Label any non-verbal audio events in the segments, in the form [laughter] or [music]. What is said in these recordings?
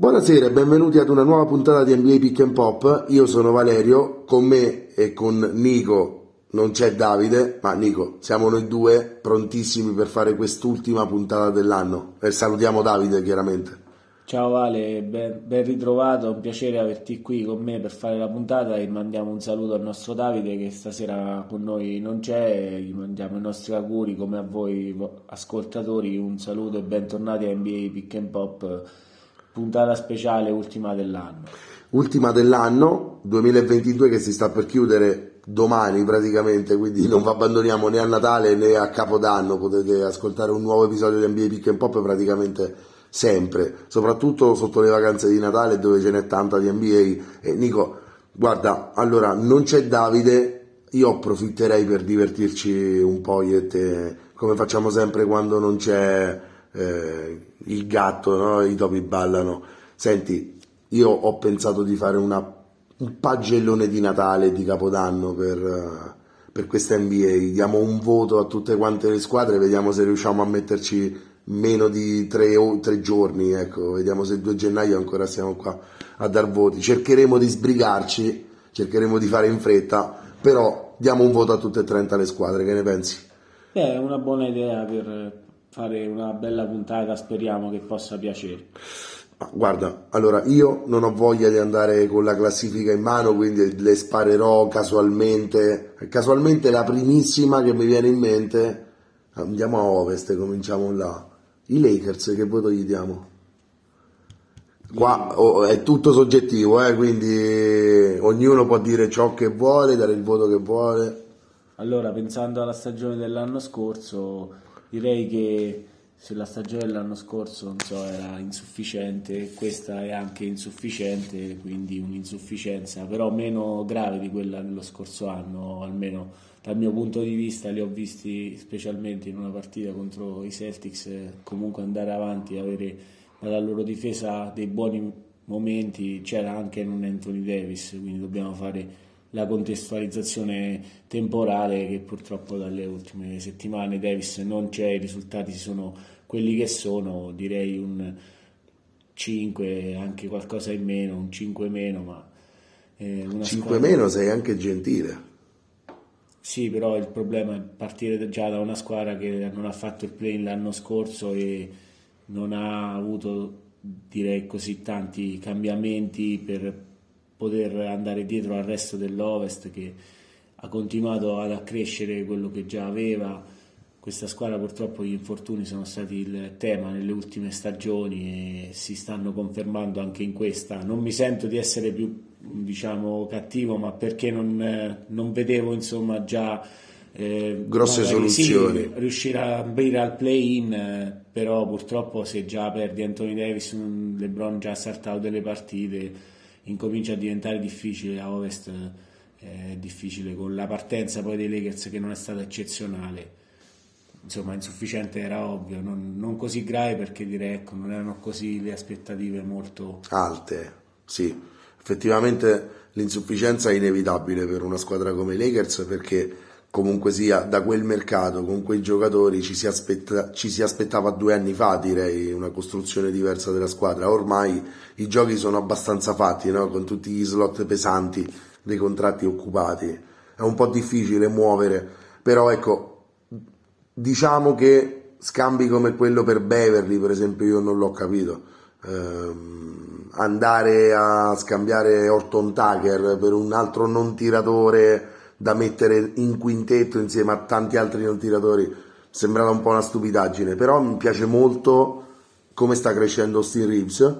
Buonasera e benvenuti ad una nuova puntata di NBA Pick and Pop. Io sono Valerio, con me e con Nico non c'è Davide, ma Nico, siamo noi due prontissimi per fare quest'ultima puntata dell'anno. E salutiamo Davide chiaramente. Ciao Vale, ben, ben ritrovato, è un piacere averti qui con me per fare la puntata e mandiamo un saluto al nostro Davide che stasera con noi non c'è, gli mandiamo i nostri auguri come a voi ascoltatori, un saluto e bentornati a NBA Pick and Pop puntata speciale ultima dell'anno. Ultima dell'anno 2022 che si sta per chiudere domani praticamente, quindi non vi abbandoniamo né a Natale né a Capodanno, potete ascoltare un nuovo episodio di NBA Pick and Pop praticamente sempre, soprattutto sotto le vacanze di Natale dove ce n'è tanta di NBA. E Nico, guarda, allora non c'è Davide, io approfitterei per divertirci un po' io e te, come facciamo sempre quando non c'è eh, il gatto, no? i topi ballano. Senti, io ho pensato di fare una, un pagellone di Natale, di Capodanno per, uh, per questa NBA. Diamo un voto a tutte quante le squadre, vediamo se riusciamo a metterci meno di tre, tre giorni. Ecco, vediamo se il 2 gennaio ancora siamo qua a dar voti. Cercheremo di sbrigarci, cercheremo di fare in fretta, però diamo un voto a tutte e 30 le squadre. Che ne pensi? È una buona idea per fare una bella puntata, speriamo che possa piacere. Guarda, allora io non ho voglia di andare con la classifica in mano, quindi le sparerò casualmente. Casualmente la primissima che mi viene in mente, andiamo a ovest, cominciamo là. I Lakers, che voto gli diamo? Qua oh, è tutto soggettivo, eh, quindi ognuno può dire ciò che vuole, dare il voto che vuole. Allora, pensando alla stagione dell'anno scorso, direi che se la stagione dell'anno scorso so, era insufficiente, questa è anche insufficiente, quindi un'insufficienza, però meno grave di quella dello scorso anno, almeno dal mio punto di vista li ho visti specialmente in una partita contro i Celtics comunque andare avanti, avere dalla loro difesa dei buoni momenti, c'era anche un Anthony Davis, quindi dobbiamo fare la contestualizzazione temporale che purtroppo dalle ultime settimane Davis non c'è, i risultati sono quelli che sono, direi un 5, anche qualcosa in meno, un 5 meno, ma eh, 5 squadra... meno sei anche gentile. Sì, però il problema è partire già da una squadra che non ha fatto il play l'anno scorso e non ha avuto direi così tanti cambiamenti per poter andare dietro al resto dell'Ovest che ha continuato ad accrescere quello che già aveva. Questa squadra purtroppo gli infortuni sono stati il tema nelle ultime stagioni e si stanno confermando anche in questa. Non mi sento di essere più diciamo cattivo, ma perché non, non vedevo insomma già eh, grosse soluzioni. Sì, riuscire a aprire al play-in, eh, però purtroppo se già perdi Anthony Davis, LeBron già ha saltato delle partite incomincia a diventare difficile a ovest eh, è difficile con la partenza poi dei Lakers che non è stata eccezionale. Insomma insufficiente era ovvio non, non così grave perché direi ecco non erano così le aspettative molto alte sì. Effettivamente l'insufficienza è inevitabile per una squadra come i Lakers perché comunque sia da quel mercato con quei giocatori ci si, aspetta, ci si, aspettava due anni fa direi una costruzione diversa della squadra. Ormai i giochi sono abbastanza fatti no? con tutti gli slot pesanti dei contratti occupati. È un po' difficile muovere però ecco diciamo che scambi come quello per Beverly per esempio io non l'ho capito. Ehm, andare a scambiare Orton Tucker per un altro non tiratore da mettere in quintetto insieme a tanti altri non tiratori sembrava un po' una stupidaggine però mi piace molto come sta crescendo Steve Reeves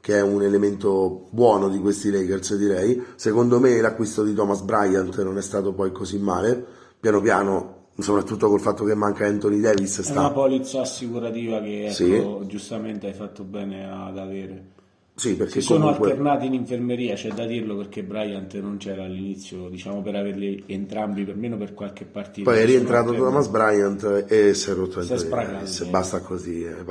che è un elemento buono di questi Lakers direi. Secondo me l'acquisto di Thomas Bryant non è stato poi così male. Piano piano soprattutto col fatto che manca Anthony Davis sta... è una polizza assicurativa che ecco, sì. giustamente hai fatto bene ad avere sì, perché si sono alternati in infermeria, c'è da dirlo perché Bryant non c'era all'inizio, diciamo per averli entrambi, permeno per qualche partita. Poi è rientrato Thomas Bryant e si è rotto il se basta così. Eh,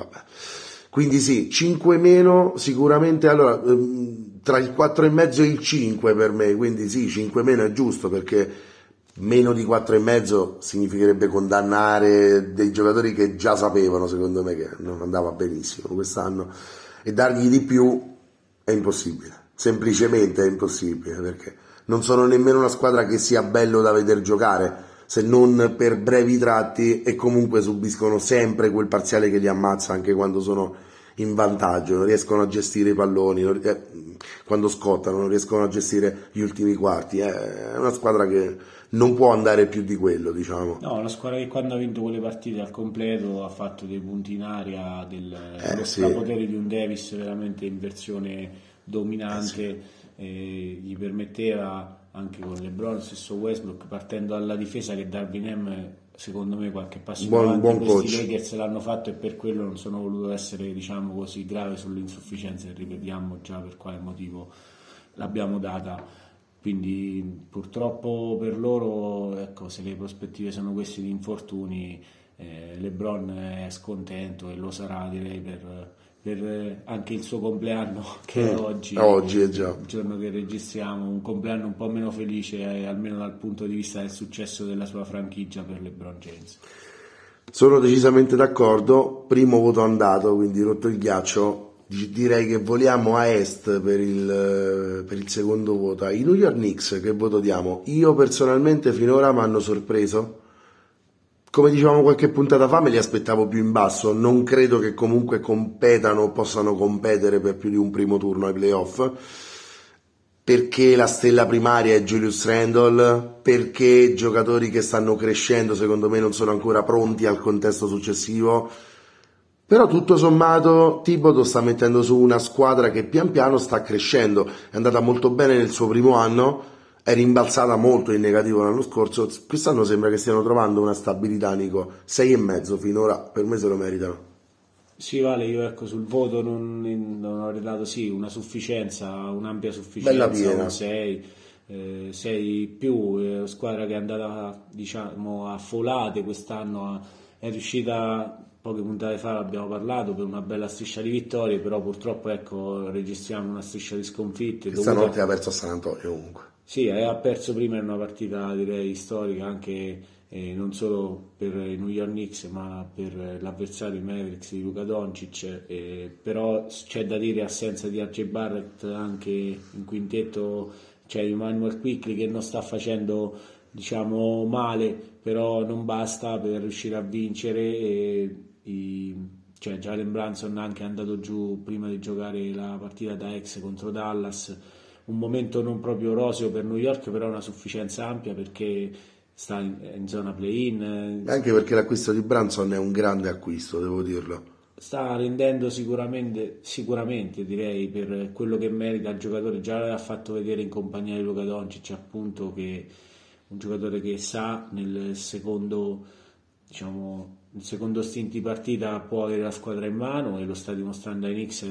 Quindi sì, 5 meno sicuramente, allora, ehm, tra il 4,5 e il 5 per me, quindi sì, 5 meno è giusto perché meno di 4,5 significherebbe condannare dei giocatori che già sapevano, secondo me, che non andava benissimo quest'anno e dargli di più È impossibile, semplicemente è impossibile perché non sono nemmeno una squadra che sia bello da vedere giocare, se non per brevi tratti e comunque subiscono sempre quel parziale che li ammazza anche quando sono in vantaggio, non riescono a gestire i palloni, eh, quando scottano non riescono a gestire gli ultimi quarti, è una squadra che non può andare più di quello, diciamo. No, una squadra che quando ha vinto quelle partite al completo ha fatto dei punti in aria, del, eh, sì. potere di un Davis veramente in versione dominante, eh, sì. eh, gli permetteva anche con LeBron, stesso Westbrook, partendo dalla difesa che Darwin M secondo me qualche passo buon, avanti buon questi coach. Lakers l'hanno fatto e per quello non sono voluto essere diciamo così grave sull'insufficienza e ripetiamo già per quale motivo l'abbiamo data quindi purtroppo per loro ecco, se le prospettive sono queste di infortuni eh, Lebron è scontento e lo sarà direi per per anche il suo compleanno che mm, oggi, oggi è già. Il giorno che registriamo, un compleanno un po' meno felice eh, almeno dal punto di vista del successo della sua franchigia per LeBron James. Sono decisamente d'accordo, primo voto andato, quindi rotto il ghiaccio, direi che voliamo a est per il, per il secondo voto. I New York Knicks che voto diamo? Io personalmente finora mi hanno sorpreso come dicevamo qualche puntata fa, me li aspettavo più in basso. Non credo che comunque competano o possano competere per più di un primo turno ai playoff. Perché la stella primaria è Julius Randle, perché giocatori che stanno crescendo secondo me non sono ancora pronti al contesto successivo. Però tutto sommato Tibodo sta mettendo su una squadra che pian piano sta crescendo, è andata molto bene nel suo primo anno, è rimbalzata molto in negativo l'anno scorso, quest'anno sembra che stiano trovando una stabilità, Nico, sei e mezzo finora, per me se lo meritano. Sì, Vale, io ecco sul voto non, non avrei dato sì, una sufficienza, un'ampia sufficienza, Bella un 6, eh, 6 più, eh, squadra che è andata diciamo a folate quest'anno, è riuscita poche puntate fa abbiamo parlato per una bella striscia di vittorie, però purtroppo ecco, registriamo una striscia di sconfitte. Stanotte dovuta... ha perso a San Antonio comunque. Sì, ha perso prima in una partita direi storica anche eh, non solo per i New York Knicks ma per l'avversario Mavericks di Luca Doncic eh, però c'è da dire assenza di RJ Barrett anche in quintetto c'è Emmanuel Quickly che non sta facendo diciamo male però non basta per riuscire a vincere e, i, cioè Jalen Branson anche è andato giù prima di giocare la partita da ex contro Dallas un momento non proprio roseo per New York, però una sufficienza ampia perché sta in, in zona play-in. Anche perché l'acquisto di Branson è un grande acquisto, devo dirlo. Sta rendendo sicuramente, sicuramente direi per quello che merita il giocatore. Già l'aveva fatto vedere in compagnia di Luca Doncic, appunto, che un giocatore che sa nel secondo, diciamo, il secondo stint di partita può avere la squadra in mano e lo sta dimostrando ai Knicks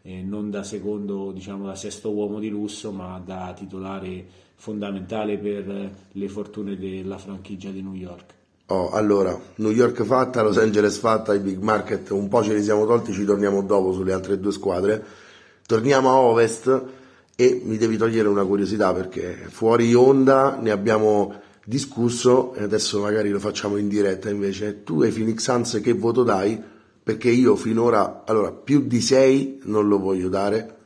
eh, non da secondo, diciamo da sesto uomo di lusso, ma da titolare fondamentale per le fortune della franchigia di New York. Oh, allora, New York fatta, Los Angeles fatta, i big market un po' ce li siamo tolti, ci torniamo dopo sulle altre due squadre. Torniamo a Ovest e mi devi togliere una curiosità perché fuori onda ne abbiamo discusso e adesso magari lo facciamo in diretta invece. Tu ai Phoenix Suns che voto dai? Perché io finora, allora, più di 6 non lo voglio dare,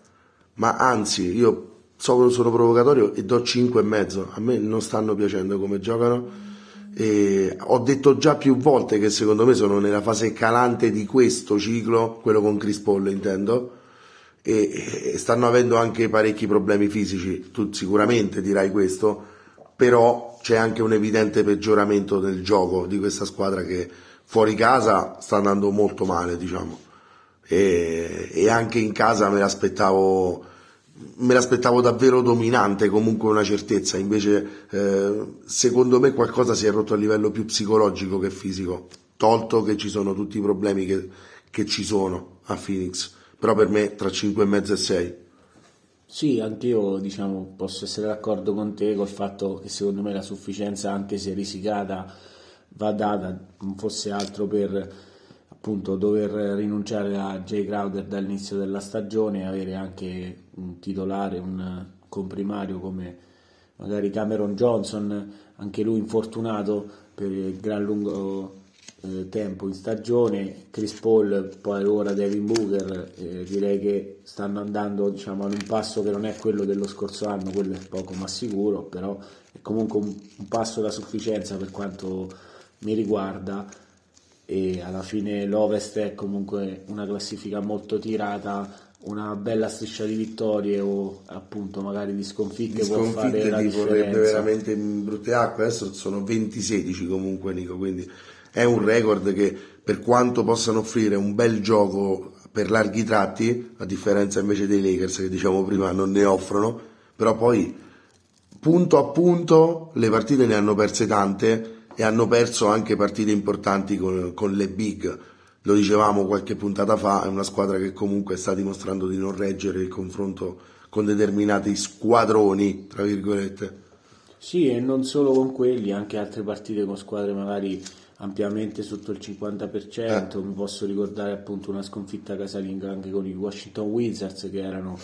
ma anzi, io so che sono provocatorio e do 5 e mezzo. A me non stanno piacendo come giocano. E ho detto già più volte che secondo me sono nella fase calante di questo ciclo, quello con Chris Paul intendo, e, e stanno avendo anche parecchi problemi fisici. Tu sicuramente dirai questo, però c'è anche un evidente peggioramento nel gioco di questa squadra che fuori casa sta andando molto male, diciamo. E, e anche in casa me l'aspettavo, me l'aspettavo davvero dominante, comunque una certezza. Invece, eh, secondo me, qualcosa si è rotto a livello più psicologico che fisico. Tolto che ci sono tutti i problemi che, che ci sono a Phoenix. Però per me tra 5 e mezzo e 6 sì, anche io diciamo, posso essere d'accordo con te col fatto che secondo me la sufficienza, anche se risicata, va data, non fosse altro per appunto dover rinunciare a Jay Crowder dall'inizio della stagione e avere anche un titolare, un comprimario come magari Cameron Johnson, anche lui infortunato per il gran lungo eh, tempo in stagione, Chris Paul, poi ora Devin Booker, eh, direi che stanno andando diciamo, ad un passo che non è quello dello scorso anno, quello è poco ma sicuro, però è comunque un, un passo da sufficienza per quanto mi riguarda. E alla fine l'Ovest è comunque una classifica molto tirata una bella striscia di vittorie o appunto magari di sconfitte, di sconfitte può fare la differenza. veramente in brutte acque. Adesso sono 20-16 comunque Nico quindi è un record che per quanto possano offrire un bel gioco per larghi tratti a differenza invece dei Lakers che diciamo prima non ne offrono però poi punto a punto le partite ne hanno perse tante e hanno perso anche partite importanti con, con le big lo dicevamo qualche puntata fa, è una squadra che comunque sta dimostrando di non reggere il confronto con determinati squadroni, tra virgolette. Sì, e non solo con quelli, anche altre partite con squadre magari ampiamente sotto il 50%, eh. mi posso ricordare appunto una sconfitta casalinga anche con i Washington Wizards che erano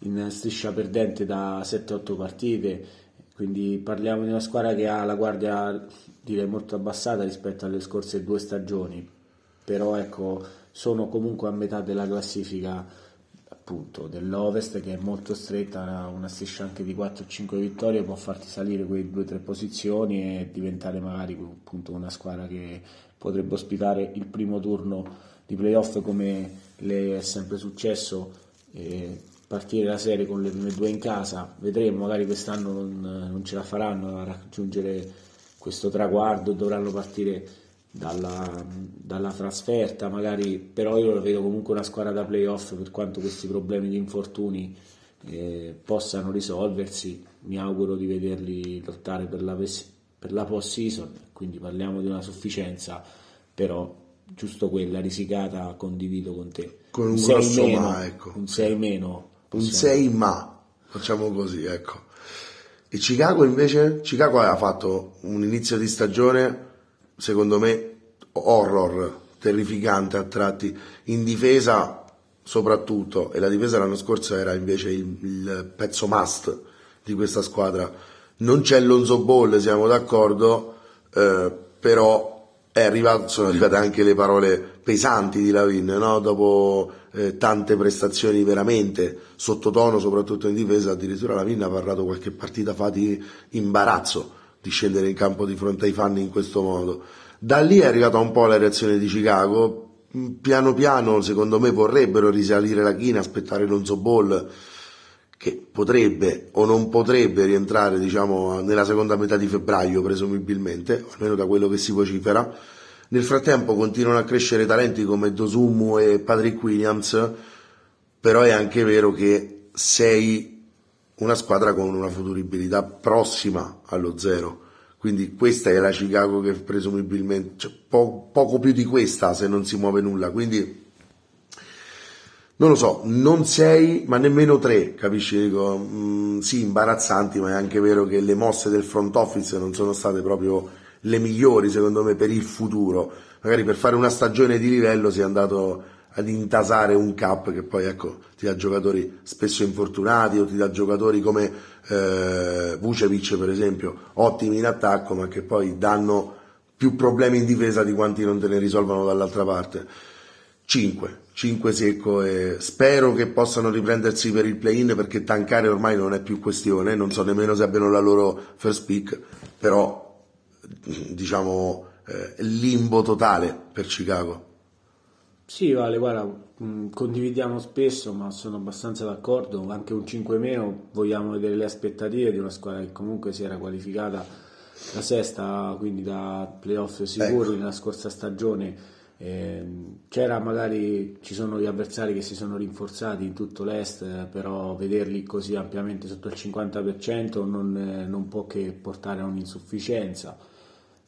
in striscia perdente da 7-8 partite, quindi parliamo di una squadra che ha la guardia direi molto abbassata rispetto alle scorse due stagioni, però ecco, sono comunque a metà della classifica appunto dell'Ovest che è molto stretta, una striscia anche di 4-5 vittorie può farti salire quei 2-3 posizioni e diventare magari appunto una squadra che potrebbe ospitare il primo turno di playoff come le è sempre successo e partire la serie con le prime due in casa. Vedremo magari quest'anno non, non ce la faranno a raggiungere questo traguardo dovranno partire dalla, dalla, trasferta, magari, però io lo vedo comunque una squadra da playoff per quanto questi problemi di infortuni eh, possano risolversi. Mi auguro di vederli lottare per la, per la post season, quindi parliamo di una sufficienza, però giusto quella risicata condivido con te. Con un, un 6 meno, ma, ecco. Un 6 meno. Possiamo... Un 6 ma, facciamo così, ecco. E Chicago invece? Chicago aveva fatto un inizio di stagione secondo me, horror, terrificante a tratti, in difesa soprattutto, e la difesa l'anno scorso era invece il, il pezzo must di questa squadra. Non c'è Lonzo Ball, siamo d'accordo, eh, però arrivato, sono arrivate anche le parole pesanti di Lavin, no? dopo eh, tante prestazioni veramente sottotono, soprattutto in difesa, addirittura Lavin ha parlato qualche partita fa di imbarazzo di scendere in campo di fronte ai fan in questo modo. Da lì è arrivata un po' la reazione di Chicago. Piano piano, secondo me, vorrebbero risalire la china, aspettare Lonzo Ball, che potrebbe o non potrebbe rientrare, diciamo, nella seconda metà di febbraio, presumibilmente, almeno da quello che si vocifera. Nel frattempo continuano a crescere talenti come Dosumu e Patrick Williams, però è anche vero che sei una squadra con una futuribilità prossima allo zero. Quindi questa è la Chicago che presumibilmente, cioè, po- poco più di questa se non si muove nulla. Quindi non lo so, non sei, ma nemmeno tre, capisci? Dico, mm, sì, imbarazzanti, ma è anche vero che le mosse del front office non sono state proprio le migliori, secondo me, per il futuro. Magari per fare una stagione di livello si è andato ad intasare un cap che poi ecco, ti dà giocatori spesso infortunati o ti dà giocatori come eh, Vucevic per esempio, ottimi in attacco ma che poi danno più problemi in difesa di quanti non te ne risolvano dall'altra parte. 5, 5 secco e spero che possano riprendersi per il play-in perché tankare ormai non è più questione, non so nemmeno se abbiano la loro first pick, però diciamo eh, limbo totale per Chicago. Sì, Vale, guarda, mm, condividiamo spesso, ma sono abbastanza d'accordo. Anche un 5 meno vogliamo vedere le aspettative di una squadra che comunque si era qualificata la sesta, quindi da playoff sicuri ecco. nella scorsa stagione. C'era magari ci sono gli avversari che si sono rinforzati in tutto l'est, però vederli così ampiamente sotto il 50% non, non può che portare a un'insufficienza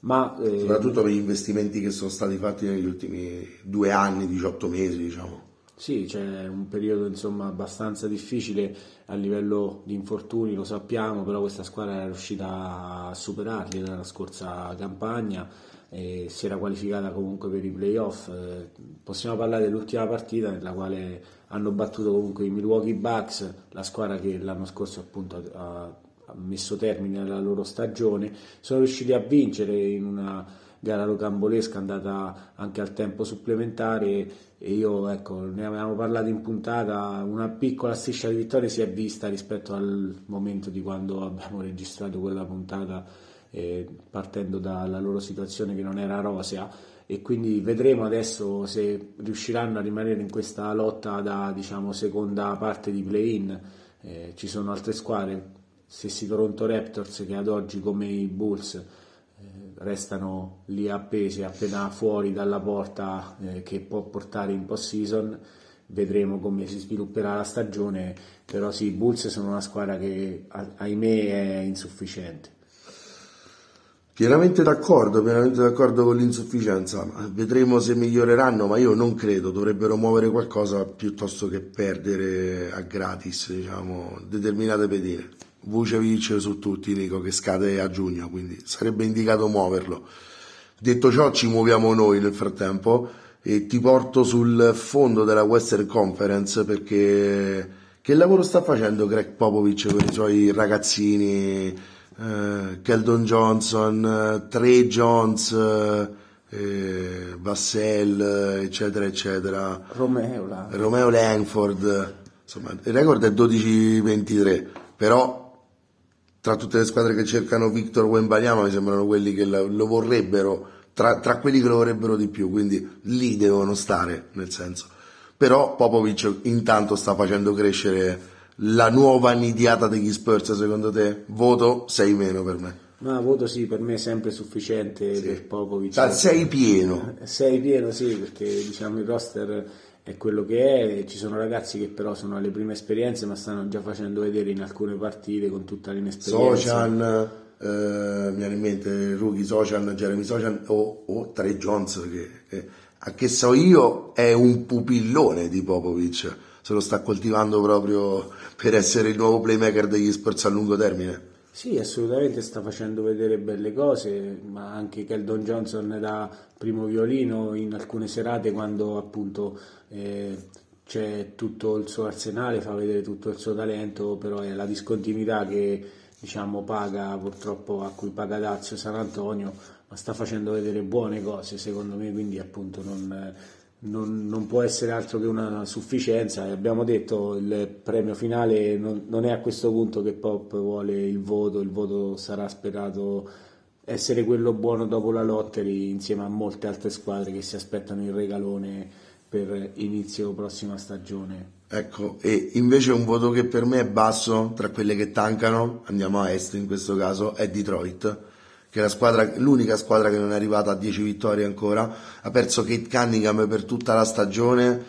ma, eh, Soprattutto per gli investimenti che sono stati fatti negli ultimi due anni, 18 mesi, diciamo. Sì, c'è un periodo insomma abbastanza difficile a livello di infortuni, lo sappiamo, però questa squadra era riuscita a superarli nella scorsa campagna e si era qualificata comunque per i playoff. Eh, possiamo parlare dell'ultima partita nella quale hanno battuto comunque i Milwaukee Bucks, la squadra che l'anno scorso appunto ha messo termine alla loro stagione, sono riusciti a vincere in una gara rocambolesca andata anche al tempo supplementare e io ecco ne avevamo parlato in puntata una piccola striscia di vittorie si è vista rispetto al momento di quando abbiamo registrato quella puntata eh, partendo dalla loro situazione che non era rosea e quindi vedremo adesso se riusciranno a rimanere in questa lotta da diciamo, seconda parte di play-in. Eh, ci sono altre squadre, stessi Toronto Raptors che ad oggi come i Bulls eh, restano lì appesi appena fuori dalla porta eh, che può portare in post-season. Vedremo come si svilupperà la stagione, però sì, i Bulls sono una squadra che ahimè è insufficiente. Pienamente d'accordo, pienamente d'accordo con l'insufficienza. Vedremo se miglioreranno, ma io non credo, dovrebbero muovere qualcosa piuttosto che perdere a gratis, diciamo, determinate pedine. Vucevic su tutti, Nico, che scade a giugno, quindi sarebbe indicato muoverlo. Detto ciò, ci muoviamo noi nel frattempo e ti porto sul fondo della Western Conference perché che lavoro sta facendo Greg Popovic con i suoi ragazzini? eh, Keldon Johnson, Trey Jones, eh, Vassell, eccetera, eccetera. Romeo. Romeo Langford. Insomma, il record è 12-23, però tra tutte le squadre che cercano Victor Wembanyama mi sembrano quelli che lo vorrebbero, tra, tra quelli che lo vorrebbero di più, quindi lì devono stare, nel senso. Però Popovic intanto sta facendo crescere la nuova nidiata degli Spurs secondo te? Voto 6 meno per me. No, voto sì, per me è sempre sufficiente sì. per Popovic. Cioè, sei pieno. Sei pieno, sì, perché diciamo il roster è quello che è, ci sono ragazzi che però sono alle prime esperienze ma stanno già facendo vedere in alcune partite con tutta l'inesperienza. Socian, eh, mi viene in mente Rookie Socian, Jeremy Socian o, o Trey Jones che, che, a che so io è un pupillone di Popovic se lo sta coltivando proprio per essere il nuovo playmaker degli Spurs a lungo termine. Sì, assolutamente sta facendo vedere belle cose, ma anche Keldon Johnson da primo violino in alcune serate quando appunto eh, c'è tutto il suo arsenale, fa vedere tutto il suo talento, però è la discontinuità che diciamo paga purtroppo a cui paga Dazio San Antonio, ma sta facendo vedere buone cose secondo me, quindi appunto non non, non, può essere altro che una sufficienza. Abbiamo detto il premio finale non, non, è a questo punto che Pop vuole il voto, il voto sarà sperato essere quello buono dopo la lottery insieme a molte altre squadre che si aspettano il regalone per inizio prossima stagione. Ecco, e invece un voto che per me è basso tra quelle che tancano, andiamo a est in questo caso, è Detroit che è squadra, l'unica squadra che non è arrivata a 10 vittorie ancora, ha perso Kate Cunningham per tutta la stagione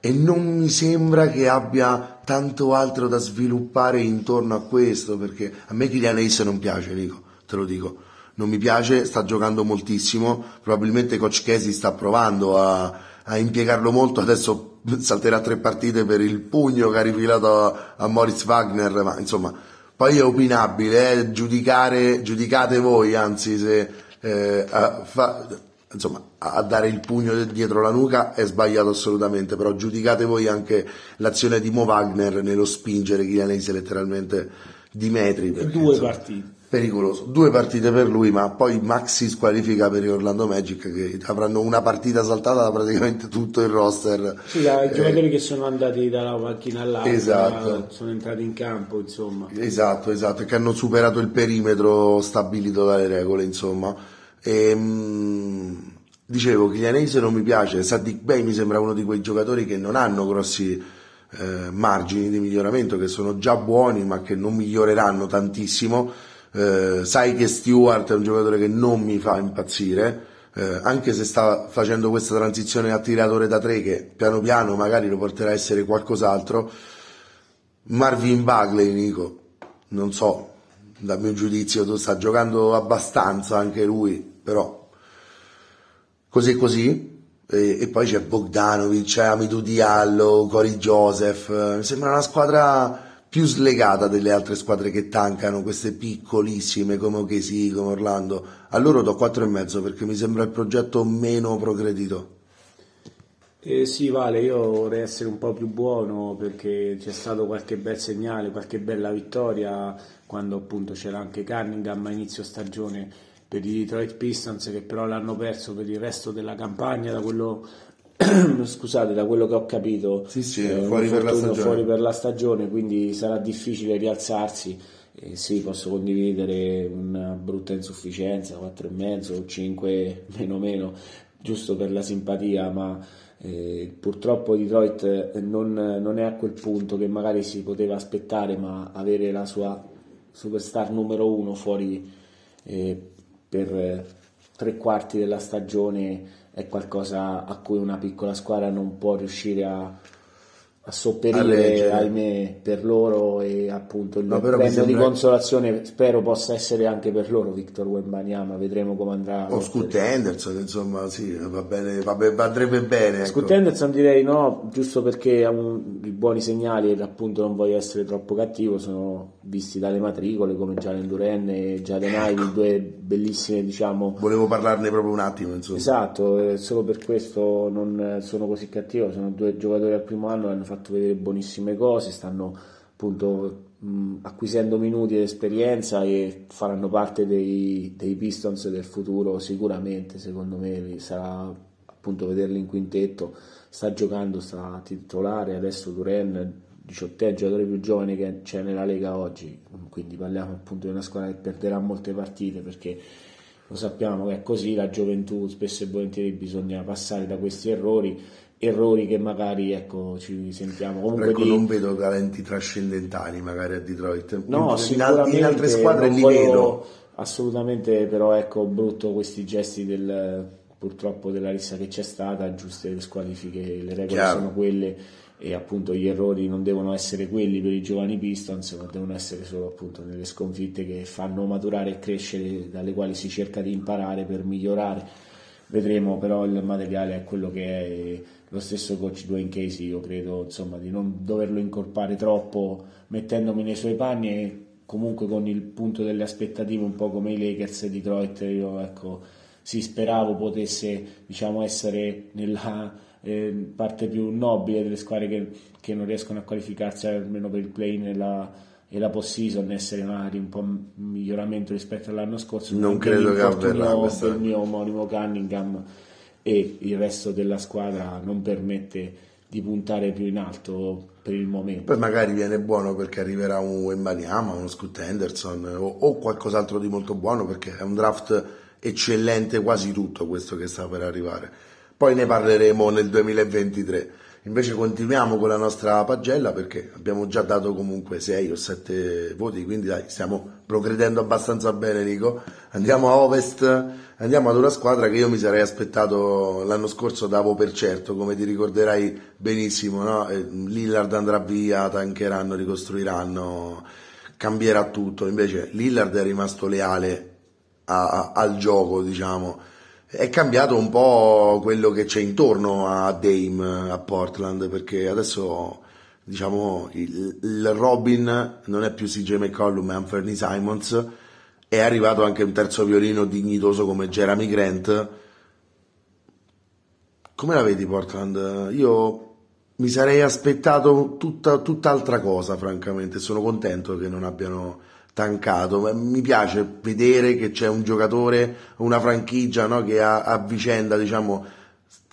e non mi sembra che abbia tanto altro da sviluppare intorno a questo, perché a me Kylian Ace non piace, Nico, te lo dico. Non mi piace, sta giocando moltissimo, probabilmente Coach Casey sta provando a, a impiegarlo molto, adesso salterà tre partite per il pugno che ha rifilato a, a Moritz Wagner, ma insomma poi è opinabile, eh, giudicare, giudicate voi, anzi, se eh, a, fa, insomma, a dare il pugno dietro la nuca è sbagliato assolutamente, però giudicate voi anche l'azione di Mo Wagner nello spingere Chianese letteralmente di metri. Perché, Due insomma, partite pericoloso. Due partite per lui, ma poi Max si squalifica per Orlando Magic che avranno una partita saltata da praticamente tutto il roster. Sì, da, i giocatori che sono andati dalla macchina all'altra esatto. sono entrati in campo, insomma. Esatto, esatto, che hanno superato il perimetro stabilito dalle regole, insomma. E, ehm, mh, dicevo, Chiglianese non mi piace, Sadik Bey mi sembra uno di quei giocatori che non hanno grossi eh, margini di miglioramento, che sono già buoni ma che non miglioreranno tantissimo eh, sai che Stewart è un giocatore che non mi fa impazzire, eh, anche se sta facendo questa transizione a tiratore da tre che piano piano magari lo porterà a essere qualcos'altro. Marvin Bagley, Nico, non so, dal mio giudizio sta giocando abbastanza anche lui, però così così. E, e poi c'è Bogdanovic, c'è Amidu Diallo, Cory Joseph, mi sembra una squadra più slegata delle altre squadre che tancano, queste piccolissime come OKC, come Orlando. A loro do 4,5 perché mi sembra il progetto meno progredito. Eh sì, Vale, io vorrei essere un po' più buono perché c'è stato qualche bel segnale, qualche bella vittoria quando appunto c'era anche Cunningham a inizio stagione per i Detroit Pistons che però l'hanno perso per il resto della campagna da quello [clears throat] scusate da quello che ho capito sì, sì, eh, fuori, per fuori, per la stagione quindi sarà difficile rialzarsi. Eh, sì posso condividere una brutta insufficienza 4,5 o 5 meno meno giusto per la simpatia ma eh, purtroppo Detroit non, non, è a quel punto che magari si poteva aspettare ma avere la sua superstar numero uno fuori eh, per tre quarti della stagione è qualcosa a cui una piccola squadra non può riuscire a, a sopperire, ahimè, per loro e appunto il no, premio sembra... di consolazione spero possa essere anche per loro Victor Wembanyama, vedremo come andrà. O Scoot Henderson, insomma, sì, va bene, va bene, andrebbe bene. Ecco. Scoot Henderson direi no, giusto perché ha un, i buoni segnali e appunto non voglio essere troppo cattivo, sono visti dalle matricole come Jalen Duren e ecco. Ivey, due bellissime diciamo... Volevo parlarne proprio un attimo, insomma. Esatto, solo per questo non sono così cattivo, sono due giocatori al primo anno, hanno fatto fatto vedere buonissime cose, stanno appunto mh, acquisendo minuti ed esperienza e faranno parte dei, dei, Pistons del futuro sicuramente, secondo me sarà appunto vederli in quintetto, sta giocando, sta titolare, adesso Duren 18 è il giocatore più giovane che c'è nella Lega oggi, quindi parliamo appunto di una squadra che perderà molte partite perché lo sappiamo che è così, la gioventù spesso e volentieri bisogna passare da questi errori errori che magari ecco, ci sentiamo. Comunque ecco, di... non vedo talenti trascendentali magari a Detroit no, in, in altre squadre li vedo. assolutamente però ecco brutto questi gesti del purtroppo della rissa che c'è stata giuste le squalifiche le regole Chiaro. sono quelle e appunto gli errori non devono essere quelli per i giovani Pistons ma devono essere solo appunto nelle sconfitte che fanno maturare e crescere dalle quali si cerca di imparare per migliorare. Vedremo però il materiale è quello che è lo stesso coach Dwayne Casey io credo insomma di non doverlo incolpare troppo mettendomi nei suoi panni e comunque con il punto delle aspettative un po' come i Lakers e Detroit io ecco sì speravo potesse diciamo essere nella eh, parte più nobile delle squadre che, che, non riescono a qualificarsi almeno per il play nella, e la post-season essere magari un po' miglioramento rispetto all'anno scorso. Non credo che avverrà il mio omonimo Cunningham e il resto della squadra non permette di puntare più in alto per il momento. Poi magari viene buono perché arriverà un Wembanyama, uno Scoot Henderson o, o, qualcos'altro di molto buono perché è un draft eccellente quasi tutto questo che sta per arrivare. Poi ne parleremo nel 2023. Invece continuiamo con la nostra pagella perché abbiamo già dato comunque 6 o 7 voti, quindi dai, stiamo progredendo abbastanza bene Nico. Andiamo a Ovest, andiamo ad una squadra che io mi sarei aspettato l'anno scorso davo per certo, come ti ricorderai benissimo, no? Eh, Lillard andrà via, tancheranno, ricostruiranno, cambierà tutto. Invece Lillard è rimasto leale a, a, al gioco, diciamo è cambiato un po' quello che c'è intorno a Dame a Portland perché adesso diciamo il, il Robin non è più CJ McCollum è Anthony Simons. È arrivato anche un terzo violino dignitoso come Jeremy Grant. Come la vedi Portland? io mi sarei aspettato tutta, tutt'altra cosa francamente. Sono contento che non abbiano tancato. Mi piace vedere che c'è un giocatore, una franchigia no, che a, a, vicenda diciamo,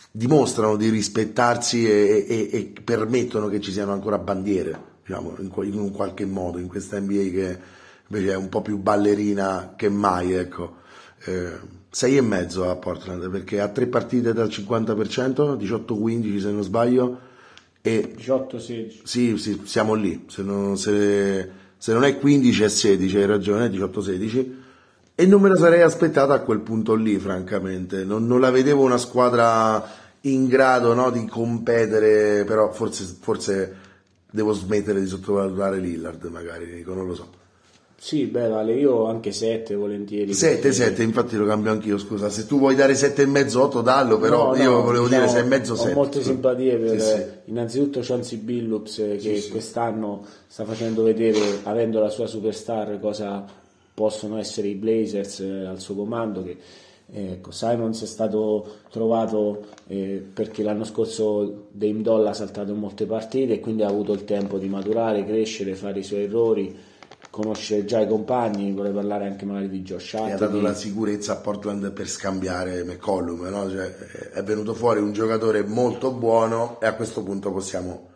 dimostrano di rispettarsi e, e, e, permettono che ci siano ancora bandiere, diciamo, in, in, un qualche modo, in questa NBA che invece è un po' più ballerina che mai. Ecco. Eh, sei e mezzo a Portland perché ha tre partite dal 50%, 18-15 se non sbaglio. E 18-16. Sì, sì, siamo lì. Se non, se, se non è 15 è 16, hai ragione, 18-16, e non me la sarei aspettata a quel punto lì, francamente. Non, non la vedevo una squadra in grado no, di competere, però forse, forse devo smettere di sottovalutare Lillard, magari, non lo so. Sì, beh, vale, io anche 7 volentieri. 7, 7, infatti lo cambio anch'io, scusa. Se tu vuoi dare 7 e mezzo, 8 dallo, però no, io no, volevo diciamo, dire 6 e mezzo, 7. Ho molte simpatie per sì, sì. innanzitutto Chauncey Billups che sì, quest'anno sta facendo vedere, avendo la sua superstar, cosa possono essere i Blazers eh, al suo comando. Che, eh, ecco, Simons è stato trovato eh, perché l'anno scorso Dame Doll ha saltato in molte partite e quindi ha avuto il tempo di maturare, crescere, fare i suoi errori conosce già i compagni, vuole parlare anche magari di Josh Hart. Ha dato la sicurezza a Portland per scambiare McCollum, no? cioè, è venuto fuori un giocatore molto buono e a questo punto possiamo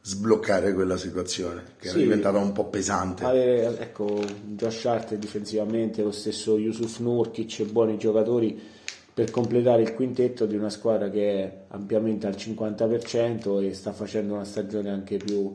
sbloccare quella situazione che sì, era diventata un po' pesante. Avere, ecco, Josh Hart difensivamente, lo stesso Yusuf Nurkic, buoni giocatori per completare il quintetto di una squadra che è ampiamente al 50% e sta facendo una stagione anche più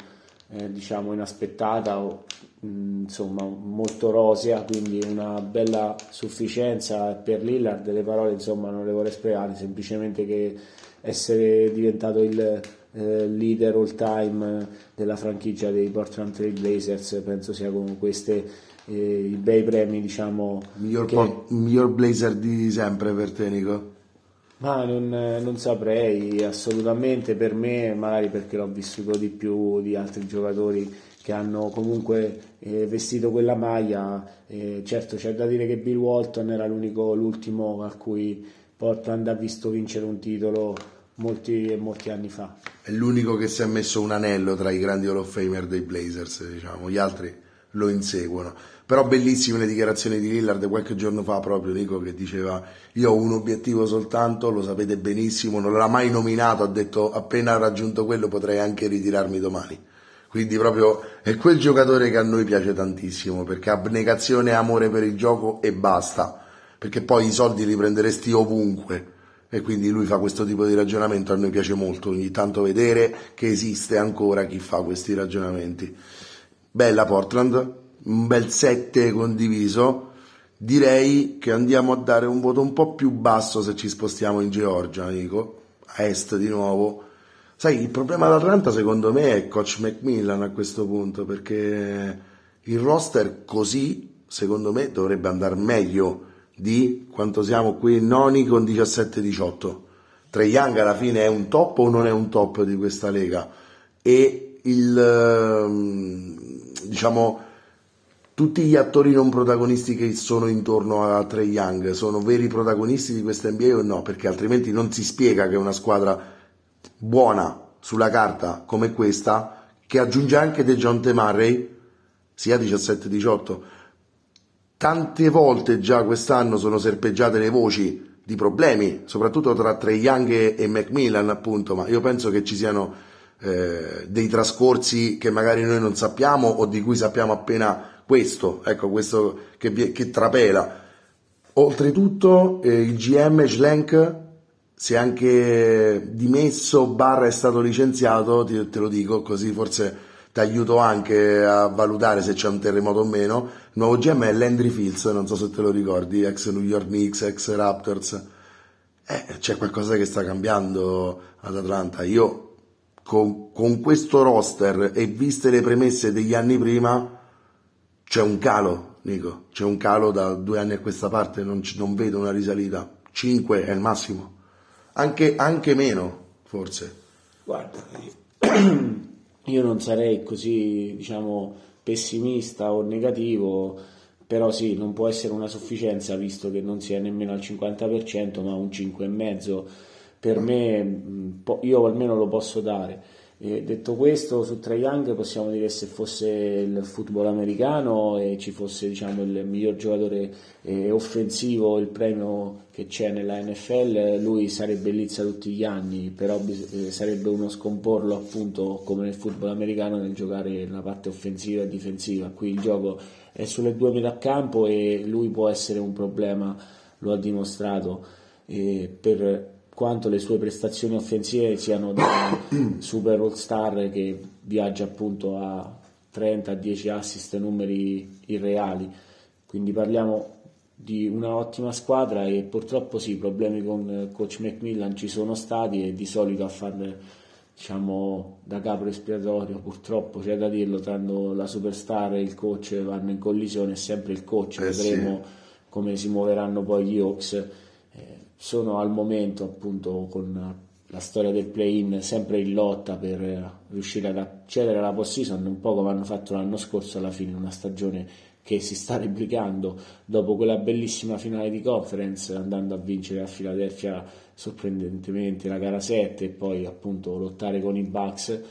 eh, diciamo inaspettata o mh, insomma molto rosea quindi una bella sufficienza per Lillard. Le parole insomma non le vorrei sprecare semplicemente che essere diventato il eh, leader all time della franchigia dei Portland Trail Blazers penso sia con questi eh, i bei premi diciamo miglior, che... po- miglior blazer di sempre per te Nico ma non, non, saprei assolutamente per me, magari perché l'ho vissuto di più di altri giocatori che hanno comunque eh, vestito quella maglia. Eh, certo c'è da dire che Bill Walton era l'ultimo a cui Portland ha visto vincere un titolo molti e molti anni fa. È l'unico che si è messo un anello tra i grandi Hall of Famer dei Blazers, diciamo, gli altri lo inseguono. Però bellissime le dichiarazioni di Lillard qualche giorno fa proprio Nico che diceva io ho un obiettivo soltanto, lo sapete benissimo, non l'ha mai nominato, ha detto appena raggiunto quello potrei anche ritirarmi domani. Quindi proprio è quel giocatore che a noi piace tantissimo perché abnegazione e amore per il gioco e basta, perché poi i soldi li prenderesti ovunque e quindi lui fa questo tipo di ragionamento, a noi piace molto ogni tanto vedere che esiste ancora chi fa questi ragionamenti. Bella Portland, un bel 7 condiviso, direi che andiamo a dare un voto un po' più basso se ci spostiamo in Georgia, Nico, a est di nuovo. Sai, il problema d'Atlanta secondo me è coach Macmillan a questo punto, perché il roster così, secondo me, dovrebbe andare meglio di quanto siamo qui noni con 17-18. Trey Young alla fine è un top o non è un top di questa lega? E il, ehm, diciamo, tutti gli attori non protagonisti che sono intorno a Trey Young sono veri protagonisti di questa NBA o no? Perché altrimenti non si spiega che una squadra buona sulla carta come questa, che aggiunge anche De John Murray, sia 17-18. Tante volte già quest'anno sono serpeggiate le voci di problemi, soprattutto tra Trey Young e Macmillan, appunto, ma io penso che ci siano eh, dei trascorsi che magari noi non sappiamo o di cui sappiamo appena questo, ecco, questo che, che trapela. Oltretutto eh, il GM Schlenk si è anche dimesso, barra è stato licenziato, ti, te lo dico, così forse ti aiuto anche a valutare se c'è un terremoto o meno. Il nuovo GM è Landry Fields, non so se te lo ricordi, ex New York Knicks, ex Raptors. Eh, c'è qualcosa che sta cambiando ad Atlanta. Io con, con questo roster e viste le premesse degli anni prima c'è un calo, Nico, c'è un calo da due anni a questa parte, non, non vedo una risalita. 5 è il massimo, anche, anche meno forse. Guarda, [clears throat] io non sarei così, diciamo, pessimista o negativo, però sì, non può essere una sufficienza visto che non si è nemmeno al 50%, ma un 5,5% per me, io almeno lo posso dare e detto questo, su Trae Young possiamo dire che se fosse il football americano e ci fosse diciamo, il miglior giocatore eh, offensivo, il premio che c'è nella NFL, lui sarebbe Lizza tutti gli anni, però eh, sarebbe uno scomporlo appunto come nel football americano nel giocare la parte offensiva e difensiva. Qui il gioco è sulle due metà campo e lui può essere un problema, lo ha dimostrato. Eh, per quanto le sue prestazioni offensive siano da [coughs] super all star che viaggia appunto a 30 10 assist numeri irreali quindi parliamo di una ottima squadra e purtroppo sì problemi con coach Macmillan ci sono stati e di solito a farle diciamo da capo espiatorio purtroppo c'è da dirlo tra la superstar e il coach vanno in collisione è sempre il coach eh vedremo sì. come si muoveranno poi gli Hawks sono al momento appunto con la storia del play-in sempre in lotta per riuscire ad accedere alla post-season, un po' come hanno fatto l'anno scorso alla fine, una stagione che si sta replicando dopo quella bellissima finale di conference andando a vincere a Philadelphia sorprendentemente la gara 7 e poi appunto lottare con i Bucks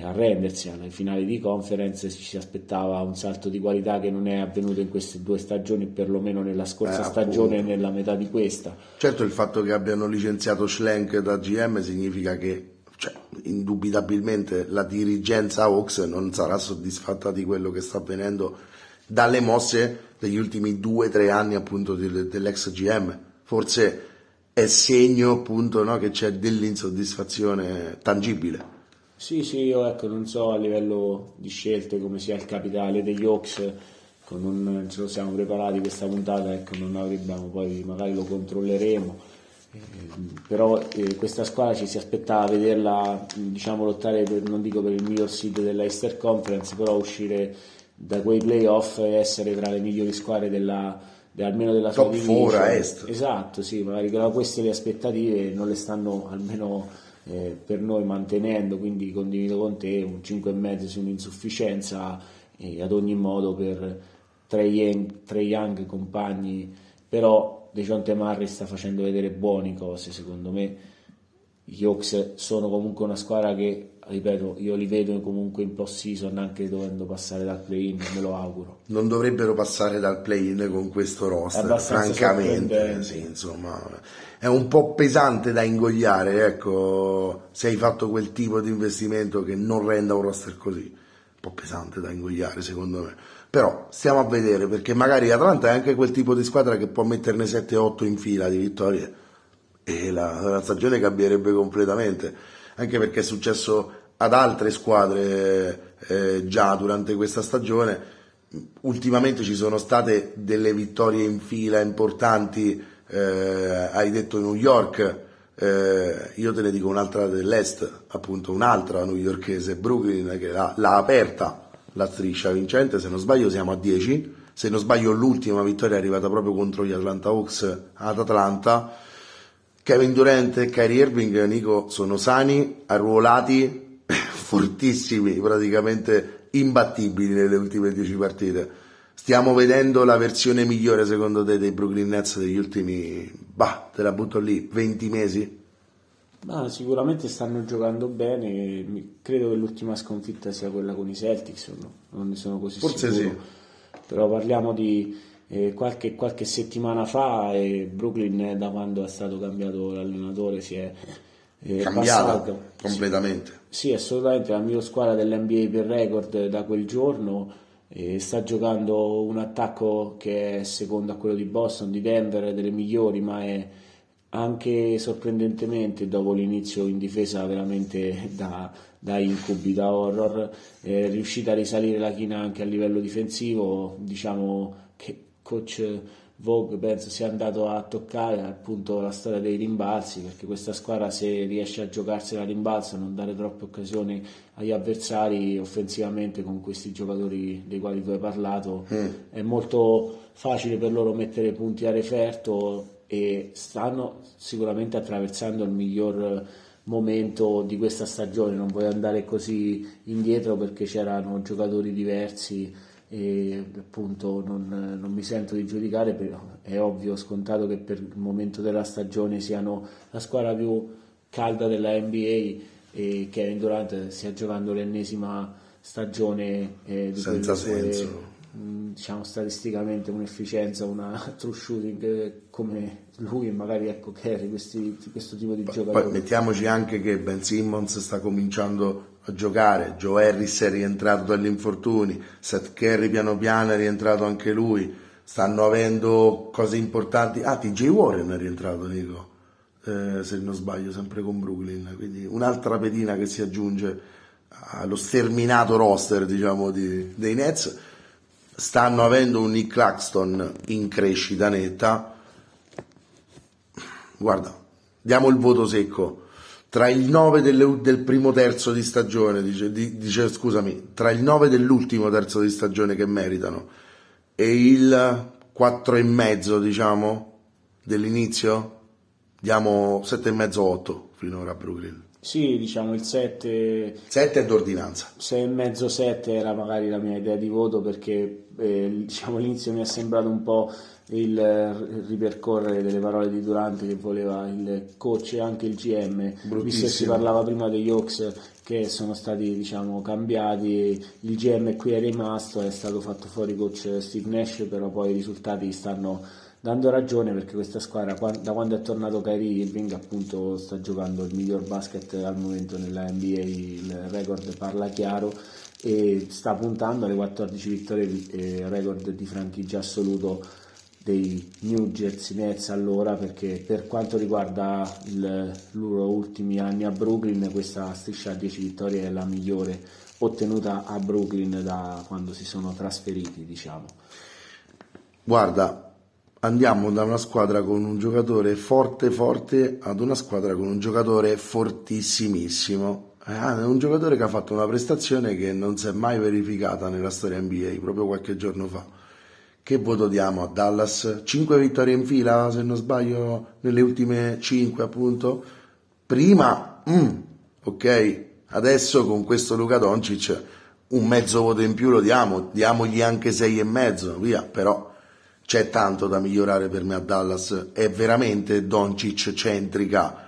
arrendersi alle finali di conference ci si aspettava un salto di qualità che non è avvenuto in queste due stagioni perlomeno nella scorsa Eh, stagione e nella metà di questa Certo il fatto che abbiano licenziato Schlenk da GM significa che cioè, indubitabilmente la dirigenza Hawks non sarà soddisfatta di quello che sta avvenendo dalle mosse degli ultimi due o tre anni appunto del- dell'ex GM. Forse è segno appunto no, che c'è dell'insoddisfazione tangibile. Sì, sì, io ecco, non so a livello di scelte come sia il capitale degli Hawks, ecco, non ce lo siamo preparati questa puntata, ecco, non avrebbe, poi magari lo controlleremo. Eh, però eh, questa squadra ci si aspettava vederla diciamo lottare per, non dico per il miglior seed della Easter Conference però uscire da quei playoff e essere tra le migliori squadre della, de- almeno della sua Top division. four a est. Esatto, sì, magari però queste le aspettative non le stanno almeno eh, per noi mantenendo, quindi condivido con te un 5,5 su un'insufficienza e ad ogni modo per Trey Young, Young compagni, però Dejounte Murray sta facendo vedere buone cose secondo me. Gli Hawks sono comunque una squadra che, ripeto, io li vedo comunque in post season anche dovendo passare dal play-in, me lo auguro. Non dovrebbero passare dal play-in con questo roster, francamente. Sì, insomma, è un po' pesante da ingoiare, ecco, se hai fatto quel tipo di investimento che non renda un roster così. Un po' pesante da ingoiare, secondo me. Però stiamo a vedere, perché magari Atlanta è anche quel tipo di squadra che può metterne 7-8 in fila di vittorie e la, la stagione cambierebbe completamente, anche perché è successo ad altre squadre eh, già durante questa stagione. Ultimamente ci sono state delle vittorie in fila importanti, eh, hai detto New York, eh, io te ne dico un'altra dell'est, appunto un'altra newyorkese, Brooklyn, che l'ha, l'ha aperta la striscia vincente, se non sbaglio siamo a 10, se non sbaglio l'ultima vittoria è arrivata proprio contro gli Atlanta Hawks ad Atlanta. Kevin Durant e Kyrie Irving, Nico, sono sani, arruolati, [coughs] fortissimi, praticamente imbattibili nelle ultime 10 partite. Stiamo vedendo la versione migliore secondo te dei Brooklyn Nets degli ultimi, bah, te la butto lì, 20 mesi? Ma sicuramente stanno giocando bene, credo che l'ultima sconfitta sia quella con i Celtics, no? non ne sono così Forse sicuro. sì. Però parliamo di eh, qualche, qualche settimana fa e Brooklyn eh, da quando è stato cambiato l'allenatore si è eh, Cambiata passato. completamente. Sì, assolutamente, la miglior squadra dell'NBA per record da quel giorno. eh, sta giocando un attacco che è secondo a quello di Boston, di Denver, delle migliori, ma è anche sorprendentemente dopo l'inizio in difesa veramente [laughs] da, da incubi, da horror, è riuscita a risalire la china anche a livello difensivo. Diciamo coach Vogue penso sia andato a toccare appunto la storia dei rimbalzi perché questa squadra se riesce a giocarsela a rimbalzo non dare troppe occasioni agli avversari offensivamente con questi giocatori dei quali tu hai parlato è molto facile per loro mettere punti a referto e stanno sicuramente attraversando il miglior momento di questa stagione. Non voglio andare così indietro perché c'erano giocatori diversi e appunto non, non mi sento di giudicare, però è ovvio, scontato che per il momento della stagione siano la squadra più calda della NBA e Kevin Durant stia giocando l'ennesima stagione eh, di Senza senso. mh, diciamo statisticamente un'efficienza, una [laughs] true shooting eh, come lui e magari ecco Kerry, questi, questo tipo di Poi giocatori. mettiamoci anche che Ben Simmons sta cominciando a giocare, Joe Harris è rientrato dagli infortuni, Seth Curry piano piano è rientrato anche lui, stanno avendo cose importanti. Ah, TJ Warren è rientrato, Nico, eh, se non sbaglio, sempre con Brooklyn, quindi un'altra pedina che si aggiunge allo sterminato roster, diciamo, di- dei Nets. Stanno avendo un Nick Claxton in crescita netta, guarda, diamo il voto secco. Tra il 9 delle- del primo terzo di stagione, dice, di- dice, scusami, tra il 9 dell'ultimo terzo di stagione che meritano e il 4 e mezzo, diciamo, dell'inizio, diamo 7 e mezzo 8 finora a Brooklyn. Sì, diciamo il 7 7 è d'ordinanza. 6 e mezzo 7 era magari la mia idea di voto perché eh, diciamo, all'inizio mi è sembrato un po' il ripercorrere delle parole di Durante che voleva il coach e anche il GM, visto che si parlava prima degli Hawks che sono stati diciamo, cambiati, il GM qui è rimasto, è stato fatto fuori coach Steve Nash, però poi i risultati stanno dando ragione perché questa squadra da quando è tornato Kyrie Irving appunto sta giocando il miglior basket al momento nella NBA, il record parla chiaro e sta puntando alle 14 vittorie, eh, record di franchigia assoluto dei New Jersey Nets allora perché per quanto riguarda il, loro ultimi anni a Brooklyn questa striscia a 10 vittorie è la migliore ottenuta a Brooklyn da quando si sono trasferiti diciamo. Guarda andiamo da una squadra con un giocatore forte forte ad una squadra con un giocatore fortissimissimo. Eh, un giocatore che ha fatto una prestazione che non si è mai verificata nella storia NBA proprio qualche giorno fa che voto diamo a Dallas? 5 vittorie in fila, se non sbaglio, nelle ultime 5 appunto. Prima, mm, ok, adesso con questo Luca Doncic un mezzo voto in più lo diamo, diamogli anche 6 e mezzo, via, però c'è tanto da migliorare per me a Dallas, è veramente Doncic centrica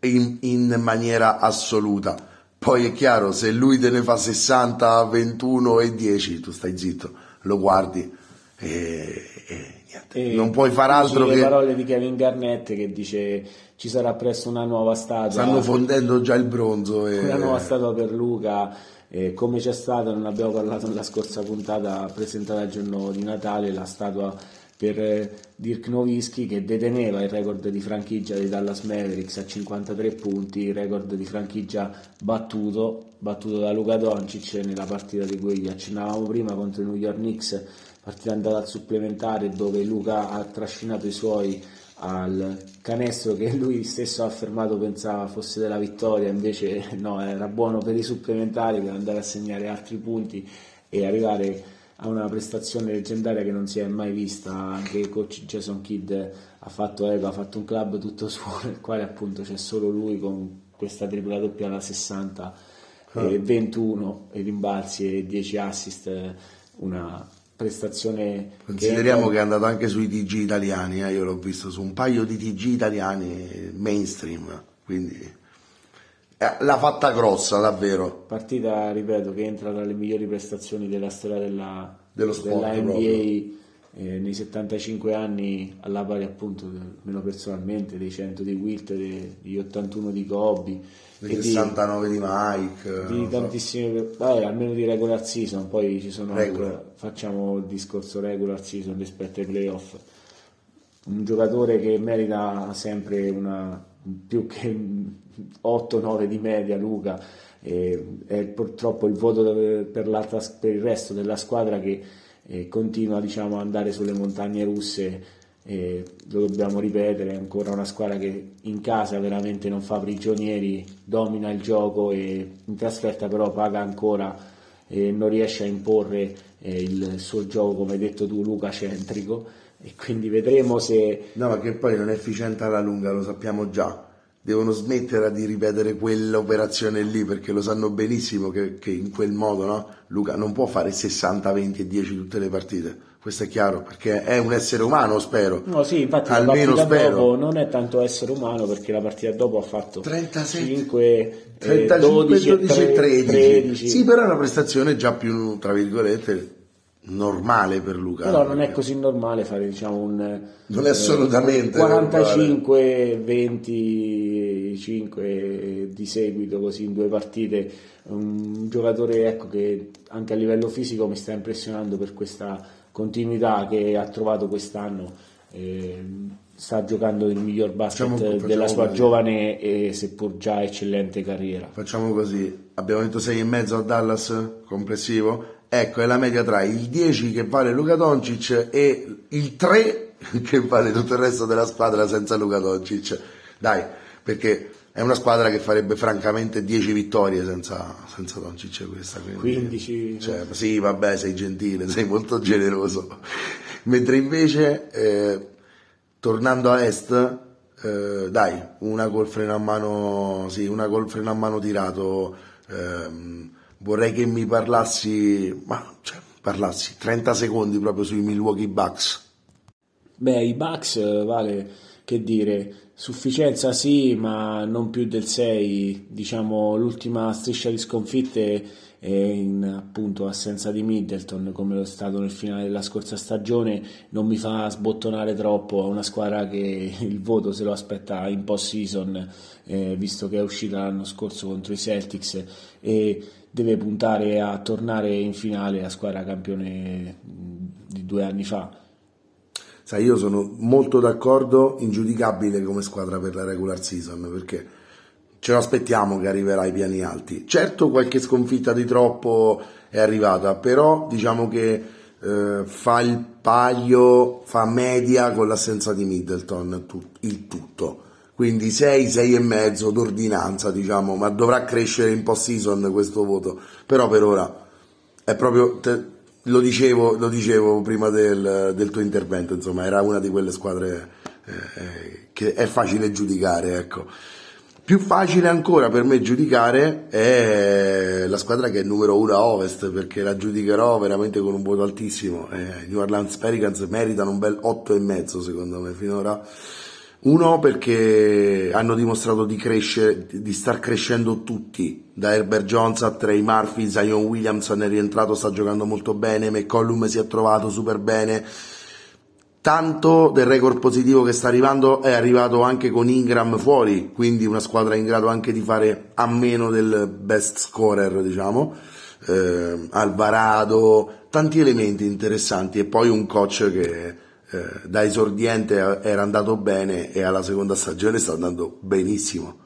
in, in maniera assoluta. Poi è chiaro, se lui te ne fa 60, 21 e 10, tu stai zitto, lo guardi e, e, e non puoi fare altro che... le parole di Kevin Garnett che dice ci sarà presto una nuova statua. Stanno fondendo già il bronzo. E... Una nuova statua per Luca. Eh, come c'è stata, non abbiamo parlato nella scorsa puntata presentata il giorno di Natale, la statua per eh, Dirk Nowitzki che deteneva il record di franchigia dei Dallas Mavericks a 53 punti, il record di franchigia battuto, battuto da Luca Doncic nella partita di cui accennavamo prima contro i New York Knicks partita andata al supplementare dove Luca ha trascinato i suoi al canestro che lui stesso ha affermato pensava fosse della vittoria, invece no, era buono per i supplementari per andare a segnare altri punti e arrivare a una prestazione leggendaria che non si è mai vista, anche il coach Jason Kidd ha fatto eco, ha fatto un club tutto suo nel quale appunto c'è solo lui con questa tripla doppia da 60 ah. e 21 rimbalzi e 10 assist, una prestazione consideriamo che è, andato anche sui TG italiani eh? io l'ho visto su un paio di TG italiani mainstream quindi eh, l'ha fatta grossa davvero partita ripeto che entra tra le migliori prestazioni della storia della, dello sport della NBA eh, nei 75 anni alla pari appunto meno personalmente dei 100 di Wilt degli 81 di Kobe dei 69 di, di Mike di tantissime so. vabbè, almeno di regular season poi ci sono regular. facciamo il discorso regular season rispetto ai playoff un giocatore che merita sempre una più che 8-9 di media Luca e, è purtroppo il voto per, per il resto della squadra che eh, continua diciamo, ad andare sulle montagne russe e lo dobbiamo ripetere, è ancora una squadra che in casa veramente non fa prigionieri, domina il gioco e in trasferta però paga ancora e non riesce a imporre eh, il suo gioco, come hai detto tu Luca, centrico e quindi vedremo se... No, ma che poi non è efficiente alla lunga, lo sappiamo già. Devono smettere di ripetere quell'operazione lì perché lo sanno benissimo che, che in quel modo no? Luca non può fare 60, 20 e 10 tutte le partite questo è chiaro, perché è un essere umano, spero. No, sì, infatti Almeno la partita spero. dopo non è tanto essere umano perché la partita dopo ha fatto 37, 5, 35, eh, 12, 12 e 13. 13. Sì, però è una prestazione già più, tra virgolette, normale per Luca. Però non è così normale fare diciamo un non è assolutamente 45 25 di seguito così in due partite un giocatore ecco, che anche a livello fisico mi sta impressionando per questa continuità che ha trovato quest'anno. Eh, sta giocando il miglior basket facciamo, della sua così. giovane e seppur già eccellente carriera. Facciamo così, abbiamo detto 6,5 a Dallas complessivo, ecco è la media tra il 10 che vale Luca Doncic e il 3 [laughs] che vale tutto il resto della squadra senza Luca Doncic. Dai, perché è una squadra che farebbe francamente 10 vittorie senza, senza Doncic questa. Quindi, 15. Cioè, sì, vabbè, sei gentile, sei molto generoso. [laughs] Mentre invece, eh, tornando a est, eh, dai, una col freno a mano, sì, una col freno a mano tirato, ehm, vorrei che mi parlassi, ma cioè, parlassi 30 secondi proprio sui Milwaukee Bucks Beh, i Bucks, vale che dire, sufficienza sì, ma non più del 6. Diciamo, l'ultima striscia di sconfitte è in appunto assenza di Middleton, come lo è stato nel finale della scorsa stagione, non mi fa sbottonare troppo. È una squadra che [laughs] il voto se lo aspetta in post-season, eh, visto che è uscita l'anno scorso contro i Celtics e deve puntare a tornare in finale a squadra campione di due anni fa. Sai, io sono molto d'accordo, ingiudicabile come squadra per la regular season, perché ce lo aspettiamo che arriverà ai piani alti. Certo qualche sconfitta di troppo è arrivata, però diciamo che eh, fa il paio, fa media con l'assenza di Middleton, tu, il tutto. Quindi 6, 6 e mezzo d'ordinanza, diciamo, ma dovrà crescere in post-season questo voto. Però per ora è proprio, te, lo, dicevo, lo dicevo prima del, del, tuo intervento, insomma, era una di quelle squadre eh, che è facile giudicare, ecco. Più facile ancora per me giudicare è la squadra che è numero uno a ovest perché la giudicherò veramente con un voto altissimo. Eh, New Orleans Pelicans meritano un bel 8,5 secondo me finora. Uno perché hanno dimostrato di crescere, di star crescendo tutti, da Herbert Jones a Trey Murphy, Zion Williamson è rientrato, sta giocando molto bene, McCollum si è trovato super bene, tanto del record positivo che sta arrivando è arrivato anche con Ingram fuori, quindi una squadra in grado anche di fare a meno del best scorer, diciamo, eh, Alvarado, tanti elementi interessanti e poi un coach che eh, da esordiente era andato bene e alla seconda stagione sta andando benissimo.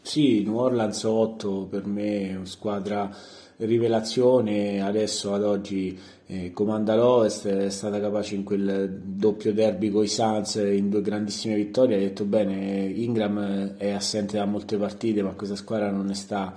Sì, New Orleans 8 per me è una squadra rivelazione, adesso ad oggi eh, comanda l'Ovest, è stata capace in quel doppio derby con i Suns in due grandissime vittorie, ha detto bene, Ingram è assente da molte partite ma questa squadra non ne sta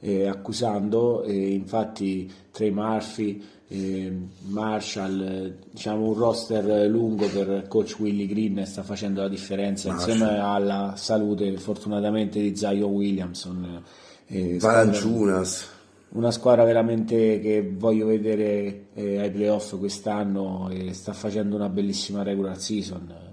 eh, accusando e infatti Trey Murphy, eh, Marshall, diciamo un roster lungo per coach Willy Green sta facendo la differenza Marshall. insieme alla salute fortunatamente di Zion Williamson. Eh, Valanciunas una squadra veramente che voglio vedere eh, ai playoff quest'anno e sta facendo una bellissima regular season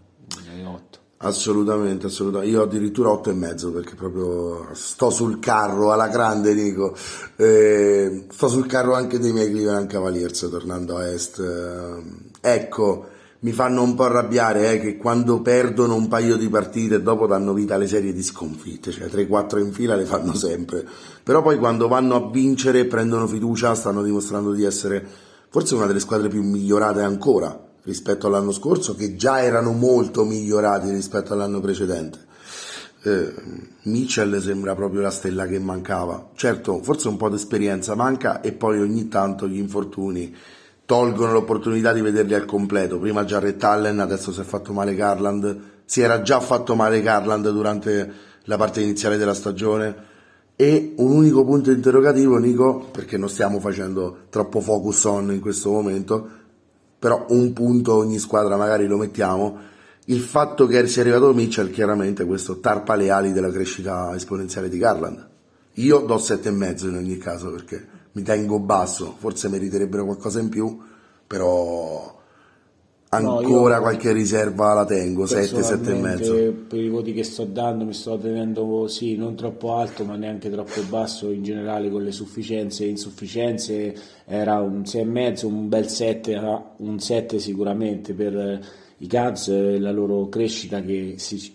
8. Assolutamente, assolutamente. Io addirittura 8 e mezzo perché proprio sto sul carro alla grande, Nico. Eh, sto sul carro anche dei miei Cleveland Cavaliers tornando a est. Eh, ecco, mi fanno un po' arrabbiare eh, che quando perdono un paio di partite dopo danno vita alle serie di sconfitte, cioè 3-4 in fila le fanno sempre, però poi quando vanno a vincere prendono fiducia, stanno dimostrando di essere forse una delle squadre più migliorate ancora rispetto all'anno scorso, che già erano molto migliorati rispetto all'anno precedente. Eh, Mitchell sembra proprio la stella che mancava, certo forse un po' di esperienza manca e poi ogni tanto gli infortuni tolgono l'opportunità di vederli al completo. Prima Jarrett Allen, adesso si è fatto male Garland, si era già fatto male Garland durante la parte iniziale della stagione. E un unico punto interrogativo, Nico, perché non stiamo facendo troppo focus on in questo momento, però un punto ogni squadra magari lo mettiamo. Il fatto che sia arrivato Mitchell, chiaramente questo tarpa le ali della crescita esponenziale di Garland. Io do sette e mezzo in ogni caso perché mi tengo basso, forse meriterebbero qualcosa in più, però ancora no, qualche riserva la tengo, 7, 7 e mezzo. Per i voti che sto dando mi sto tenendo sì, non troppo alto ma neanche troppo basso in generale con le sufficienze e insufficienze, era un 6 e mezzo, un bel 7, un 7 sicuramente per i Cavs, la loro crescita si,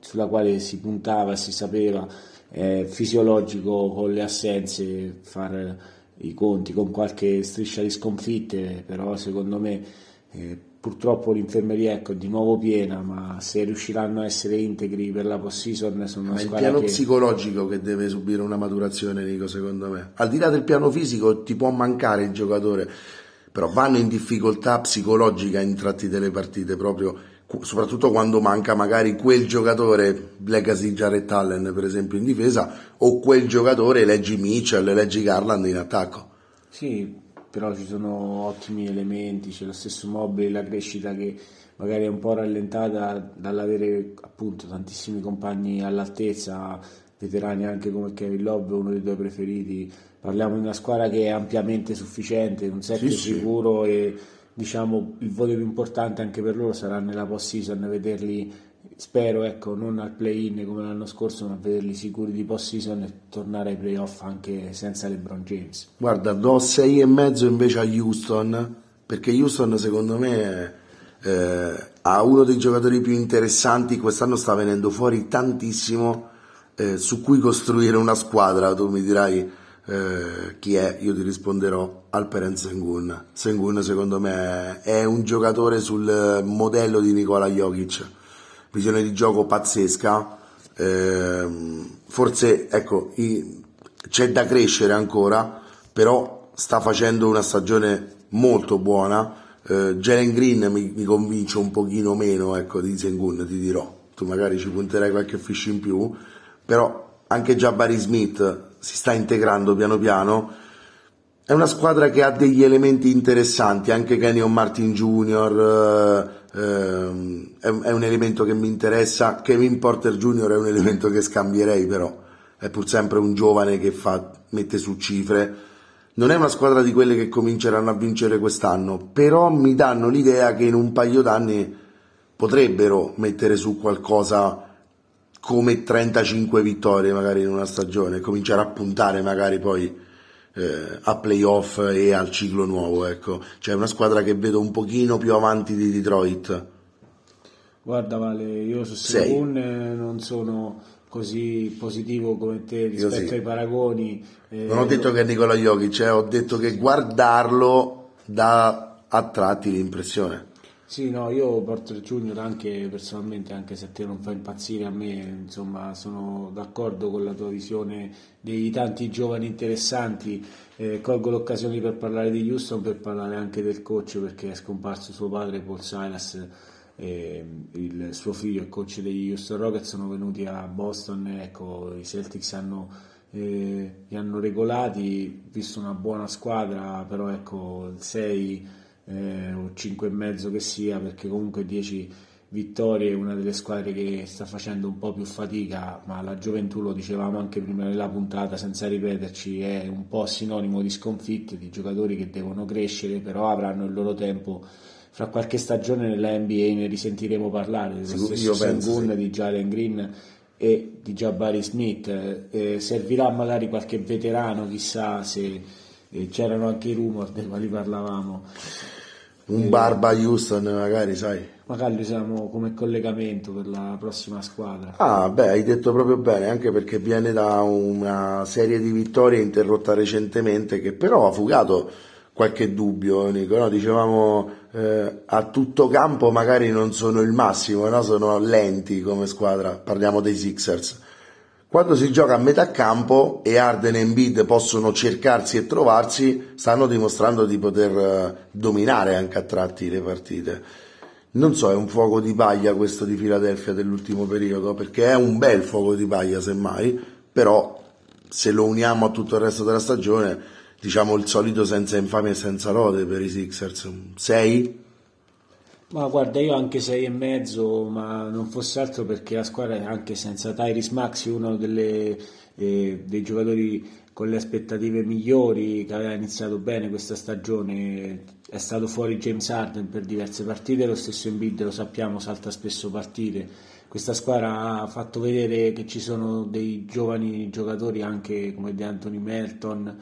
sulla quale si puntava, si sapeva è fisiologico con le assenze fare i conti con qualche striscia di sconfitte, però secondo me eh, purtroppo l'infermeria ecco, è di nuovo piena, ma se riusciranno a essere integri per la post-season sono una ma squadra è il piano che... psicologico che deve subire una maturazione, Nico, secondo me. Al di là del piano fisico ti può mancare il giocatore, però vanno in difficoltà psicologica in tratti delle partite proprio soprattutto quando manca magari quel giocatore, legacy Jared Allen per esempio in difesa, o quel giocatore, leggi Mitchell, leggi Garland in attacco. Sì, però ci sono ottimi elementi, c'è lo stesso mobile, la crescita che magari è un po' rallentata dall'avere appunto tantissimi compagni all'altezza, veterani anche come Kevin Love, uno dei tuoi preferiti. Parliamo di una squadra che è ampiamente sufficiente, un set sì, sicuro sì. e diciamo il voto più importante anche per loro sarà nella post season vederli spero ecco non al play-in come l'anno scorso ma vederli sicuri di post season e tornare ai playoff anche senza LeBron James. Guarda do 6 e mezzo invece a Houston perché Houston secondo me eh, ha uno dei giocatori più interessanti. Quest'anno sta venendo fuori tantissimo eh, su cui costruire una squadra. Tu mi dirai eh, chi è, io ti risponderò Alperen Sengun. Sengun secondo me è un giocatore sul modello di Nicola Jokic, visione di gioco pazzesca, eh, forse ecco, i, c'è da crescere ancora, però sta facendo una stagione molto buona. Eh, Jalen Green mi, mi, convince un pochino meno ecco, di Sengun, ti dirò. Tu magari ci punterai qualche fish in più, però anche Jabari Smith si sta integrando piano piano. È una squadra che ha degli elementi interessanti, anche Kenyon Martin Jr. Eh, ehm, è, è, un elemento che mi interessa, Kevin Porter Jr. è un elemento che scambierei però, è pur sempre un giovane che fa, mette su cifre. Non è una squadra di quelle che cominceranno a vincere quest'anno, però mi danno l'idea che in un paio d'anni potrebbero mettere su qualcosa come 35 vittorie magari in una stagione, cominciare a puntare magari poi eh, a playoff e al ciclo nuovo, ecco. C'è una squadra che vedo un pochino più avanti di Detroit. Guarda Vale, io su Segun non sono così positivo come te rispetto sì. ai paragoni. Eh, non ho detto che è Nicola Jokic, eh, ho detto che guardarlo dà a tratti l'impressione. Sì, no, io Porter Junior anche personalmente, anche se a te non fa impazzire, a me insomma sono d'accordo con la tua visione dei tanti giovani interessanti. Eh, colgo l'occasione per parlare di Houston, per parlare anche del coach perché è scomparso suo padre Paul Silas. Eh, il suo figlio è coach degli Houston Rockets, sono venuti a Boston, ecco, i Celtics hanno eh, li hanno regolati, visto una buona squadra, però ecco il 6 eh, o 5 e mezzo che sia, perché comunque 10 vittorie è una delle squadre che sta facendo un po' più fatica, ma la gioventù, lo dicevamo anche prima nella puntata, senza ripeterci, è un po' sinonimo di sconfitte, di giocatori che devono crescere, però avranno il loro tempo. Fra qualche stagione nella NBA ne risentiremo parlare dello stesso Sengun, sì. di Jalen Green e di Jabari Smith. Eh, servirà magari qualche veterano, chissà se eh, c'erano anche i rumor dei quali parlavamo un Barba Houston magari, sai. Magari lo usiamo come collegamento per la prossima squadra. Ah, beh, hai detto proprio bene, anche perché viene da una serie di vittorie interrotta recentemente che però ha fugato qualche dubbio, Nico. No? Dicevamo eh, a tutto campo magari non sono il massimo, no? sono lenti come squadra, parliamo dei Sixers quando si gioca a metà campo e Arden e Embiid possono cercarsi e trovarsi, stanno dimostrando di poter eh, dominare anche a tratti le partite. Non so, è un fuoco di paglia questo di Filadelfia dell'ultimo periodo, perché è un bel fuoco di paglia semmai, però se lo uniamo a tutto il resto della stagione, diciamo il solito senza infamia e senza lode per i Sixers. 6? Ma guarda, io anche sei e mezzo, ma non fosse altro perché la squadra è anche senza Tyrese Maxi, uno delle, eh, dei giocatori con le aspettative migliori, che aveva iniziato bene questa stagione, è stato fuori James Harden per diverse partite, lo stesso Embiid lo sappiamo salta spesso partite. Questa squadra ha fatto vedere che ci sono dei giovani giocatori anche come De Anthony Melton,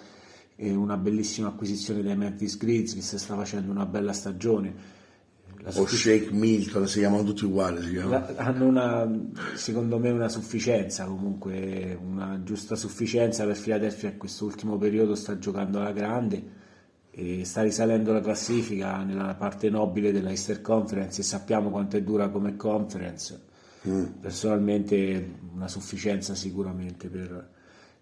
una bellissima acquisizione dai Memphis Grizzlies, sta facendo una bella stagione o Shake Milton, si chiamano tutti uguali. La, hanno una, secondo me una sufficienza comunque, una giusta sufficienza per Philadelphia in quest'ultimo periodo sta giocando alla grande e sta risalendo la classifica nella parte nobile della Easter Conference e sappiamo quanto è dura come conference. Mm. Personalmente una sufficienza sicuramente per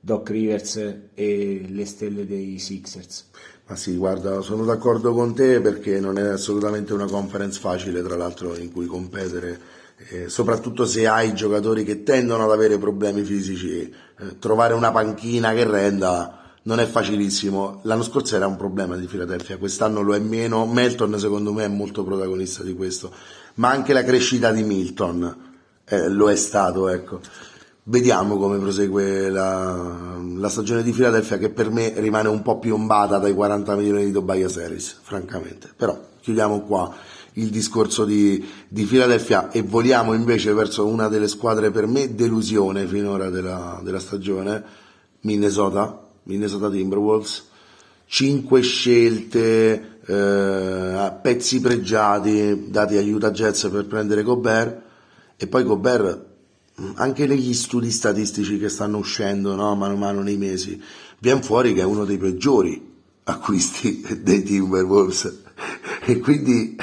Doc Rivers e le stelle dei Sixers. Ma sì, guarda, sono d'accordo con te perché non è assolutamente una conference facile, tra l'altro, in cui competere, eh, soprattutto se hai giocatori che tendono ad avere problemi fisici. Eh, trovare una panchina che renda non è facilissimo. L'anno scorso era un problema di Philadelphia, quest'anno lo è meno. Melton, secondo me, è molto protagonista di questo, ma anche la crescita di Milton eh, lo è stato, ecco. Vediamo come prosegue la, la, stagione di Philadelphia che per me rimane un po' piombata dai 40 milioni di Tobias Harris, francamente. Però chiudiamo qua il discorso di, di Philadelphia e voliamo invece verso una delle squadre per me delusione finora della, della stagione, Minnesota, Minnesota Timberwolves. Cinque scelte, eh, pezzi pregiati dati agli Utah Jets per prendere Gobert e poi Gobert anche negli studi statistici che stanno uscendo no, mano a mano nei mesi, viene fuori che è uno dei peggiori acquisti [laughs] dei Timberwolves. E quindi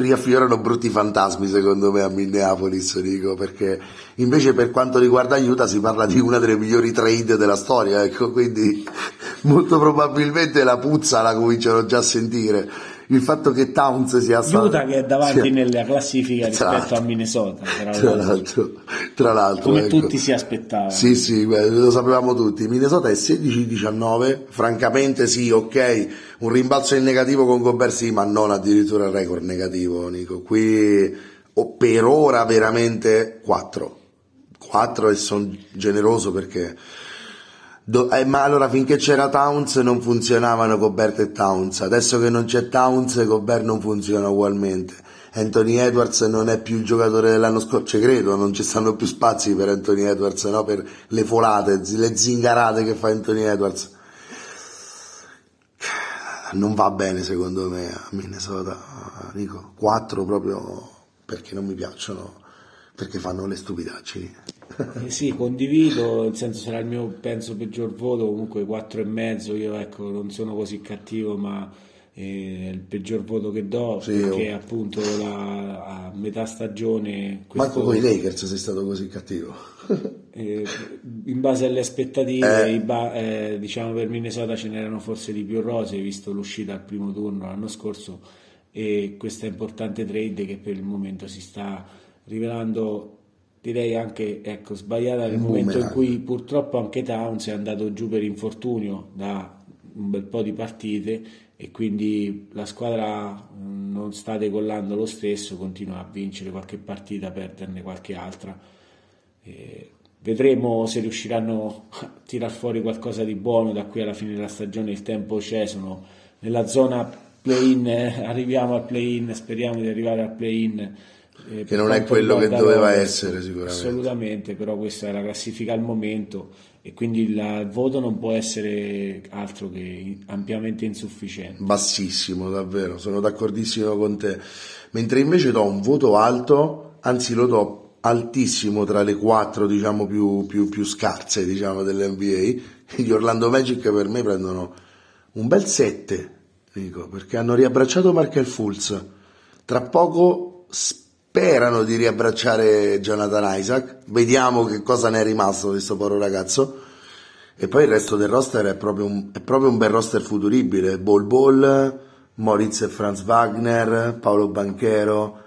riaffiorano brutti fantasmi secondo me a Minneapolis dico perché invece per quanto riguarda Utah si parla di una delle migliori trade della storia ecco quindi [laughs] molto probabilmente la puzza la cominciano già a sentire il fatto che Towns sia stato Utah che è davanti sia... nella classifica rispetto a Minnesota tra l'altro, tra l'altro come ecco. tutti si aspettavano. Sì sì lo sapevamo tutti. Minnesota è 16-19 francamente sì ok un rimbalzo in negativo con Gobert sì ma non addirittura il record negativo Nico. Qui oh, per ora veramente 4 4 e sono generoso perché Do, eh, ma allora finché c'era Towns non funzionavano Gobert e Towns, adesso che non c'è Towns Gobert non funziona ugualmente. Anthony Edwards non è più il giocatore dell'anno scorso, ci credo, non ci stanno più spazi per Anthony Edwards, no? per le folate, le zingarate che fa Anthony Edwards. Non va bene secondo me a Minnesota, dico 4 proprio perché non mi piacciono, perché fanno le stupidaggini. Eh sì, condivido, nel senso sarà il mio penso peggior voto, comunque 4,5, io ecco non sono così cattivo ma eh, il peggior voto che do sì, perché oh. appunto la, a metà stagione... Questo, Manco con i Lakers sei stato così cattivo. [laughs] eh, in base alle aspettative, eh. ba- eh, diciamo per Minnesota ce n'erano forse di più rose, visto l'uscita al primo turno l'anno scorso e questa importante trade che per il momento si sta rivelando direi anche ecco, sbagliata nel momento in cui purtroppo anche Towns è andato giù per infortunio da un bel po' di partite e quindi la squadra non sta decollando lo stesso, continua a vincere qualche partita, a perderne qualche altra. E vedremo se riusciranno a tirar fuori qualcosa di buono da qui alla fine della stagione, il tempo c'è, sono nella zona play-in, eh, arriviamo al play-in, speriamo di arrivare al play-in eh, che non è quello che doveva essere sicuramente. Assolutamente, però questa è la classifica al momento e quindi il voto non può essere altro che ampiamente insufficiente. Bassissimo, davvero, sono d'accordissimo con te. Mentre invece do un voto alto, anzi lo do altissimo tra le quattro diciamo più, più, più scarse diciamo, dell'NBA, gli Orlando Magic per me prendono un bel 7, dico, perché hanno riabbracciato Markel Fulz. Tra poco sperano di riabbracciare Jonathan Isaac, vediamo che cosa ne è rimasto di questo povero ragazzo. E poi il resto del roster è proprio un, è proprio un bel roster futuribile. Ball Ball, Moritz e Franz Wagner, Paolo Banchero,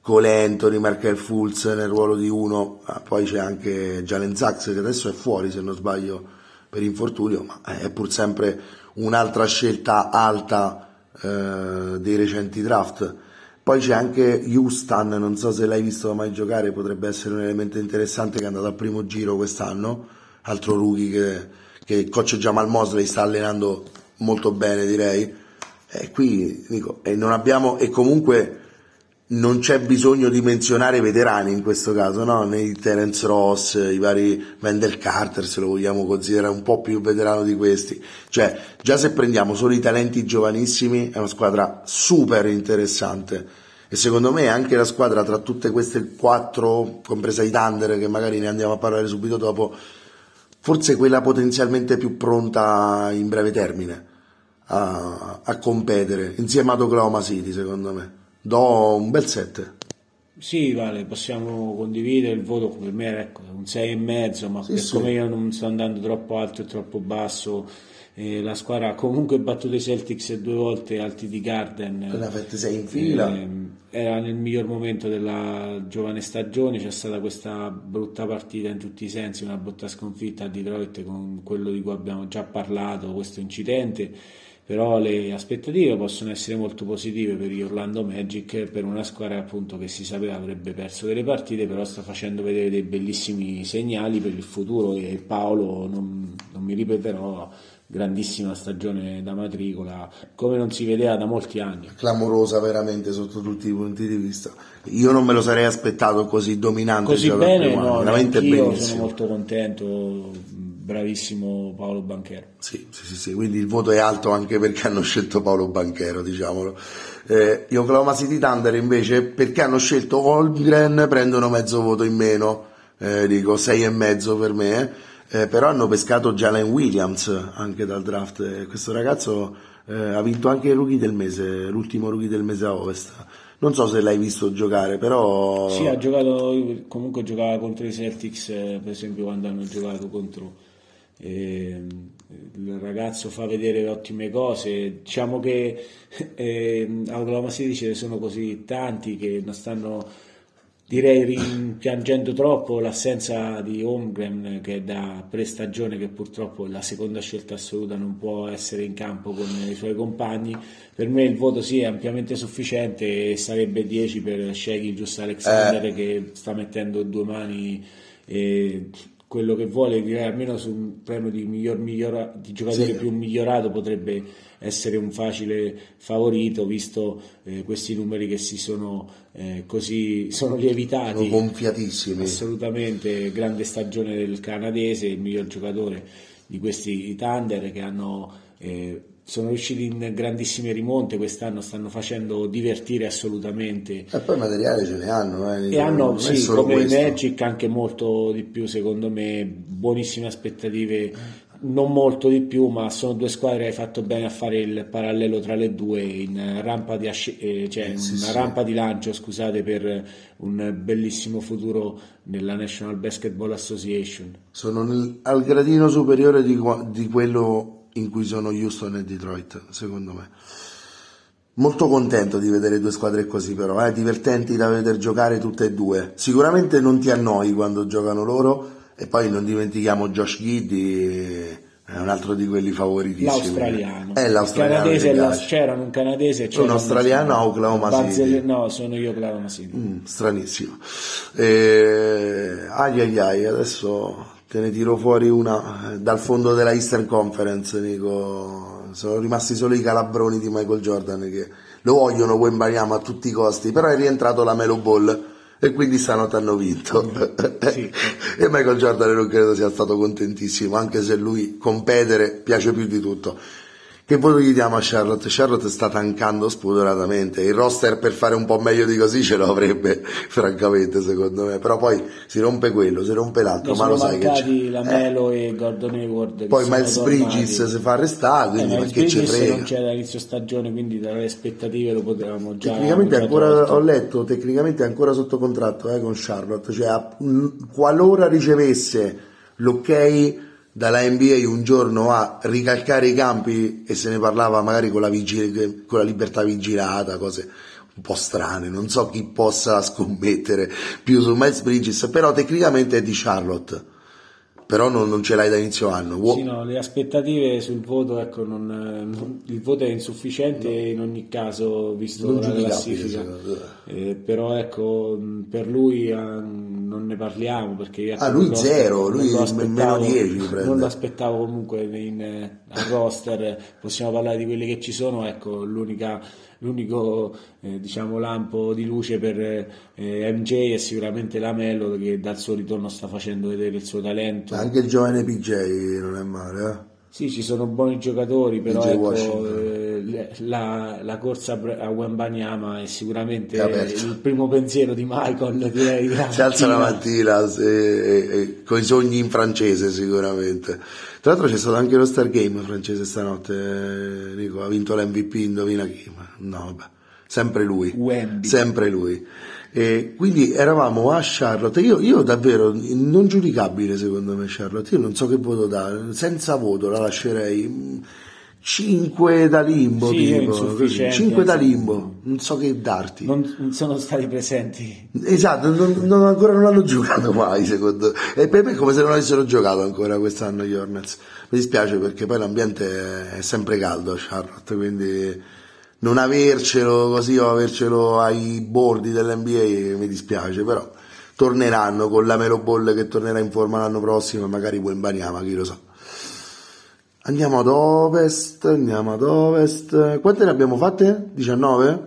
Cole Anthony, Markel Fulz nel ruolo di uno, ah, poi c'è anche Jalen Zax che adesso è fuori se non sbaglio per infortunio, ma è pur sempre un'altra scelta alta eh, dei recenti draft. Poi c'è anche Houston, non so se l'hai visto mai giocare, potrebbe essere un elemento interessante che è andato al primo giro quest'anno, altro rookie che, che il coach Jamal Mosley sta allenando molto bene direi. E qui dico, e non abbiamo, e comunque non c'è bisogno di menzionare veterani in questo caso, no? Nei Terence Ross, i vari Wendell Carter, se lo vogliamo considerare un po' più veterano di questi. Cioè, già se prendiamo solo i talenti giovanissimi, è una squadra super interessante. E secondo me anche la squadra tra tutte queste quattro, compresa i Thunder, che magari ne andiamo a parlare subito dopo, forse quella potenzialmente più pronta in breve termine a, a competere, insieme ad Oklahoma City, secondo me do un bel 7. Sì, vale, possiamo condividere il voto per me ecco, un 6,5, ma sì, siccome sì. io non sto andando troppo alto e troppo basso, eh, la squadra ha comunque battuto i Celtics due volte alti di Garden. La fette 6 in fila. Eh, era nel miglior momento della giovane stagione, c'è stata questa brutta partita in tutti i sensi, una brutta sconfitta a Detroit con quello di cui abbiamo già parlato, questo incidente però le aspettative possono essere molto positive per gli Orlando Magic, per una squadra appunto che si sapeva avrebbe perso delle partite, però sta facendo vedere dei bellissimi segnali per il futuro e Paolo, non, non mi ripeterò, grandissima stagione da matricola, come non si vedeva da molti anni. Clamorosa veramente sotto tutti i punti di vista. Io non me lo sarei aspettato così dominante. Così bene, no, veramente benissimo. sono molto contento, bravissimo Paolo Banchero. Sì, sì, sì, sì, quindi il voto è alto anche perché hanno scelto Paolo Banchero, diciamolo. Eh, gli Oklahoma City Thunder invece perché hanno scelto Holmgren prendono mezzo voto in meno, eh, dico sei e mezzo per me eh, però hanno pescato Jalen Williams anche dal draft e questo ragazzo eh, ha vinto anche il rookie del mese, l'ultimo rookie del mese a Ovest. Non so se l'hai visto giocare, però... Sì, ha giocato, comunque giocava contro i Celtics, eh, per esempio quando hanno giocato contro... Eh, il ragazzo fa vedere ottime cose. Diciamo che eh, a Oklahoma City ce ne sono così tanti che non stanno direi rimpiangendo troppo l'assenza di Holmgren che è da prestagione che purtroppo è la seconda scelta assoluta non può essere in campo con i suoi compagni per me il voto sì è ampiamente sufficiente e sarebbe 10 per Shaggy Giusto Alexander eh. che sta mettendo due mani e quello che vuole direi almeno su un premio di, miglior, migliora, di giocatore sì. più migliorato potrebbe essere un facile favorito visto eh, questi numeri che si sono eh, così [laughs] sono lievitati sono gonfiatissimi assolutamente grande stagione del canadese il miglior giocatore di questi Thunder che hanno eh, sono riusciti in grandissime rimonte quest'anno, stanno facendo divertire assolutamente. E poi materiale ce ne hanno, eh, e hanno sì, come questo. Magic anche molto di più, secondo me, buonissime aspettative, non molto di più, ma sono due squadre che hai fatto bene a fare il parallelo tra le due in rampa di, asce- eh, cioè eh, sì, una sì. rampa di lancio, scusate, per un bellissimo futuro nella National Basketball Association. Sono nel, al gradino superiore di, di quello in cui sono Houston e Detroit, secondo me. Molto contento di vedere due squadre così, però, eh? divertenti da vedere giocare tutte e due. Sicuramente non ti annoi quando giocano loro, e poi non dimentichiamo Josh Giddy, è un altro di quelli favoritissimi. L'australiano. È l'australiano. Canadese, c'era un canadese. C'era un australiano a Oklahoma Barzell- City. No, sono io Oklahoma City. Mm, stranissimo. Eh, ai ai ai, adesso te ne tiro fuori una eh, dal fondo della Eastern Conference, Nico. Sono rimasti solo i calabroni di Michael Jordan che lo vogliono Wembanyama a tutti i costi, però è rientrato la Melo Ball e quindi stanotte hanno vinto. Sì. [laughs] e Michael Jordan non credo sia stato contentissimo, anche se lui competere piace più di tutto. Che voto gli diamo a Charlotte? Charlotte sta tancando spudoratamente. Il roster per fare un po' meglio di così ce lo avrebbe, [laughs] francamente, secondo me. Però poi si rompe quello, si rompe l'altro. No, ma lo sai che c'è. la Melo eh. e Gordon Hayward. Poi Miles Bridges si fa arrestare, quindi eh, che ci frega? non c'è da inizio stagione, quindi dalle aspettative lo potevamo già. Tecnicamente ancora, ho letto, tecnicamente è ancora sotto contratto eh, con Charlotte. Cioè, qualora ricevesse l'ok dalla NBA un giorno a ricalcare i campi e se ne parlava magari con la, vigil- con la libertà vigilata, cose un po' strane, non so chi possa scommettere più su Miles Bridges, però tecnicamente è di Charlotte però non, non, ce l'hai da inizio anno. Sì, no, le aspettative sul voto, ecco, non, non, il voto è insufficiente no. in ogni caso, visto non la classifica. Eh, però ecco, per lui eh, non ne parliamo perché ah, lui zero, lui meno 10 non lo aspettavo comunque in, al roster, possiamo parlare di quelli che ci sono, ecco, l'unica l'unico eh, diciamo, lampo di luce per eh, MJ è sicuramente la Melo che dal suo ritorno sta facendo vedere il suo talento. Anche il giovane PJ non è male, eh? Sì, ci sono buoni giocatori, però ecco, eh, la, la, corsa a Wembanyama è sicuramente il primo pensiero di Michael. Direi, si alza la mattina sì, con i sogni in francese sicuramente. Tra l'altro c'è stato anche lo Star Game francese stanotte, Nico, ha vinto l'MVP, indovina chi? No, vabbè, sempre lui. Wemby. Sempre lui. E quindi eravamo a Charlotte. Io, io, davvero non giudicabile secondo me Charlotte. Io non so che voto dare, senza voto la lascerei. 5 da limbo, Sì, tipo, insufficiente, 5 da limbo, non so che darti. Non, sono stati presenti. Esatto, non, non- ancora non hanno giocato mai, secondo E per me è come se non avessero giocato ancora quest'anno gli Hornets. Mi dispiace perché poi l'ambiente è sempre caldo a Charlotte, quindi non avercelo così o avercelo ai bordi dell'NBA mi dispiace, però torneranno con la Melo Ball che tornerà in forma l'anno prossimo e magari Wembanyama, chi lo sa. Andiamo ad ovest, andiamo ad ovest. Quante ne abbiamo fatte? 19?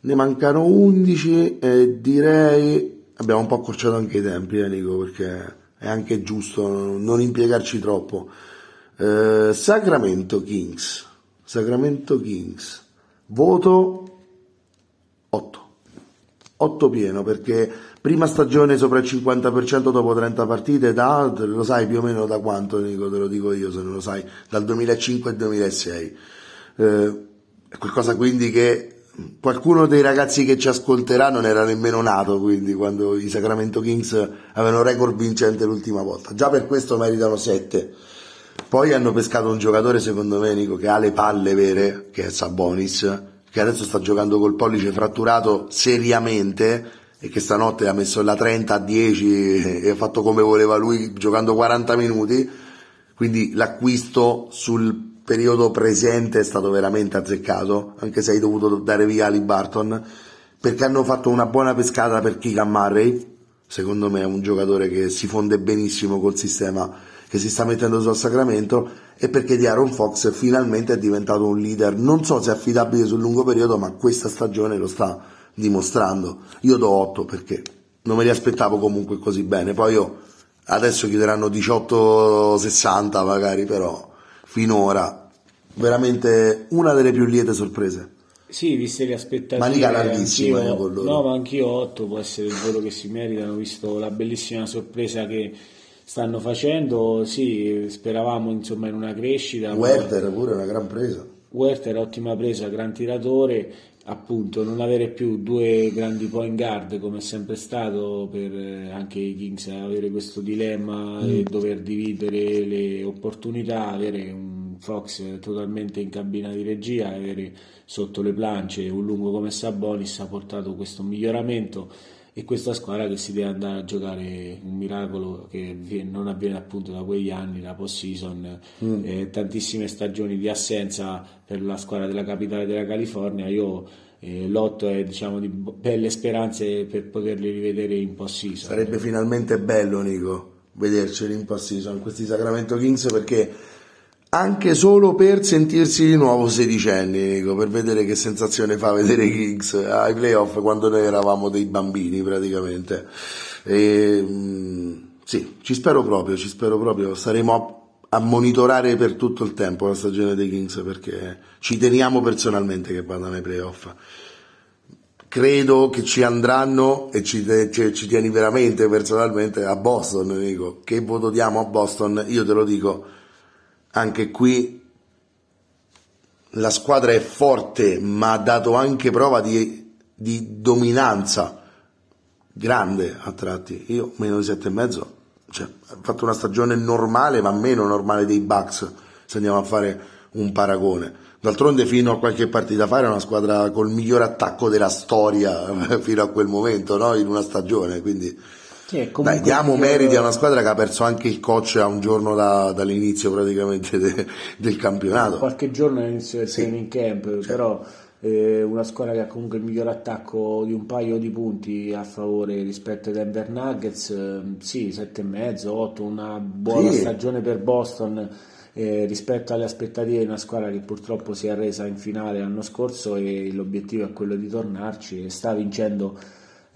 Ne mancano 11 e direi abbiamo un po' accorciato anche i tempi, eh, Nico, perché è anche giusto non impiegarci troppo. Eh, Sacramento Kings. Sacramento Kings. Voto 8. 8 pieno perché prima stagione sopra il 50% dopo 30 partite da, lo sai più o meno da quanto Nico, te lo dico io se non lo sai, dal 2005 al 2006. Eh, è qualcosa quindi che qualcuno dei ragazzi che ci ascolterà non era nemmeno nato quindi quando i Sacramento Kings avevano record vincente l'ultima volta. Già per questo meritano 7. Poi hanno pescato un giocatore, secondo me, Nico, che ha le palle vere, che è Sabonis, che adesso sta giocando col pollice fratturato seriamente e che stanotte ha messo la 30 a 10 e ha fatto come voleva lui giocando 40 minuti. Quindi l'acquisto sul periodo presente è stato veramente azzeccato, anche se hai dovuto dare via Ali Barton, perché hanno fatto una buona pescata per Keegan Murray, secondo me è un giocatore che si fonde benissimo col sistema che si sta mettendo su a Sacramento e perché di Aaron Fox finalmente è diventato un leader, non so se affidabile sul lungo periodo, ma questa stagione lo sta dimostrando. Io do 8 perché non me li aspettavo comunque così bene, poi io adesso chiederanno 18-60 magari, però finora veramente una delle più liete sorprese. Sì, viste le aspettative. Manica larghissima, anch'io- eh, con loro. No, ma anch'io 8 può essere il voto che si meritano, visto la bellissima sorpresa che stanno facendo. Sì, speravamo insomma in una crescita. ma- Werther pure una gran presa. Werther ottima presa, gran tiratore, appunto non avere più due grandi point guard come è sempre stato per eh, anche i Kings avere questo dilemma e dover dividere le opportunità, avere un Fox totalmente in cabina di regia, avere sotto le planche un lungo come Sabonis ha portato questo miglioramento e questa squadra che si deve andare a giocare un miracolo che non avviene appunto da quegli anni, la post-season, eh, tantissime stagioni di assenza per la squadra della capitale della California. Io eh, lotto è diciamo di belle speranze per poterli rivedere in post-season. Sarebbe finalmente bello, Nico, vederceli in post-season questi Sacramento Kings perché anche solo per sentirsi di nuovo sedicenni, Nico, per vedere che sensazione fa vedere Kings ai playoff quando noi eravamo dei bambini praticamente. E, mm, sì, ci spero proprio, ci spero proprio, saremo a, a monitorare per tutto il tempo la stagione dei Kings perché ci teniamo personalmente che vadano ai playoff credo che ci andranno e ci, ci- ci tieni veramente personalmente a Boston, dico. Che voto diamo a Boston? Io te lo dico, anche qui la squadra è forte, ma ha dato anche prova di, di dominanza grande a tratti. Io meno di sette e mezzo, cioè, ha fatto una stagione normale, ma meno normale dei Bucks, se andiamo a fare un paragone. D'altronde fino a qualche partita fa era una squadra col miglior attacco della storia [laughs] fino a quel momento, no? in una stagione, quindi Sì, dai, diamo il- meriti a una squadra che ha perso anche il coach a un giorno da- dall'inizio praticamente de- del campionato. qualche giorno all'inizio del Sì. training camp, però eh, una squadra che ha comunque il miglior attacco di un paio di punti a favore rispetto ai Denver Nuggets, eh, sì, 7,5, 8, una buona Sì. stagione per Boston eh, rispetto alle aspettative di una squadra che purtroppo si è arresa in finale l'anno scorso e l'obiettivo è quello di tornarci e sta vincendo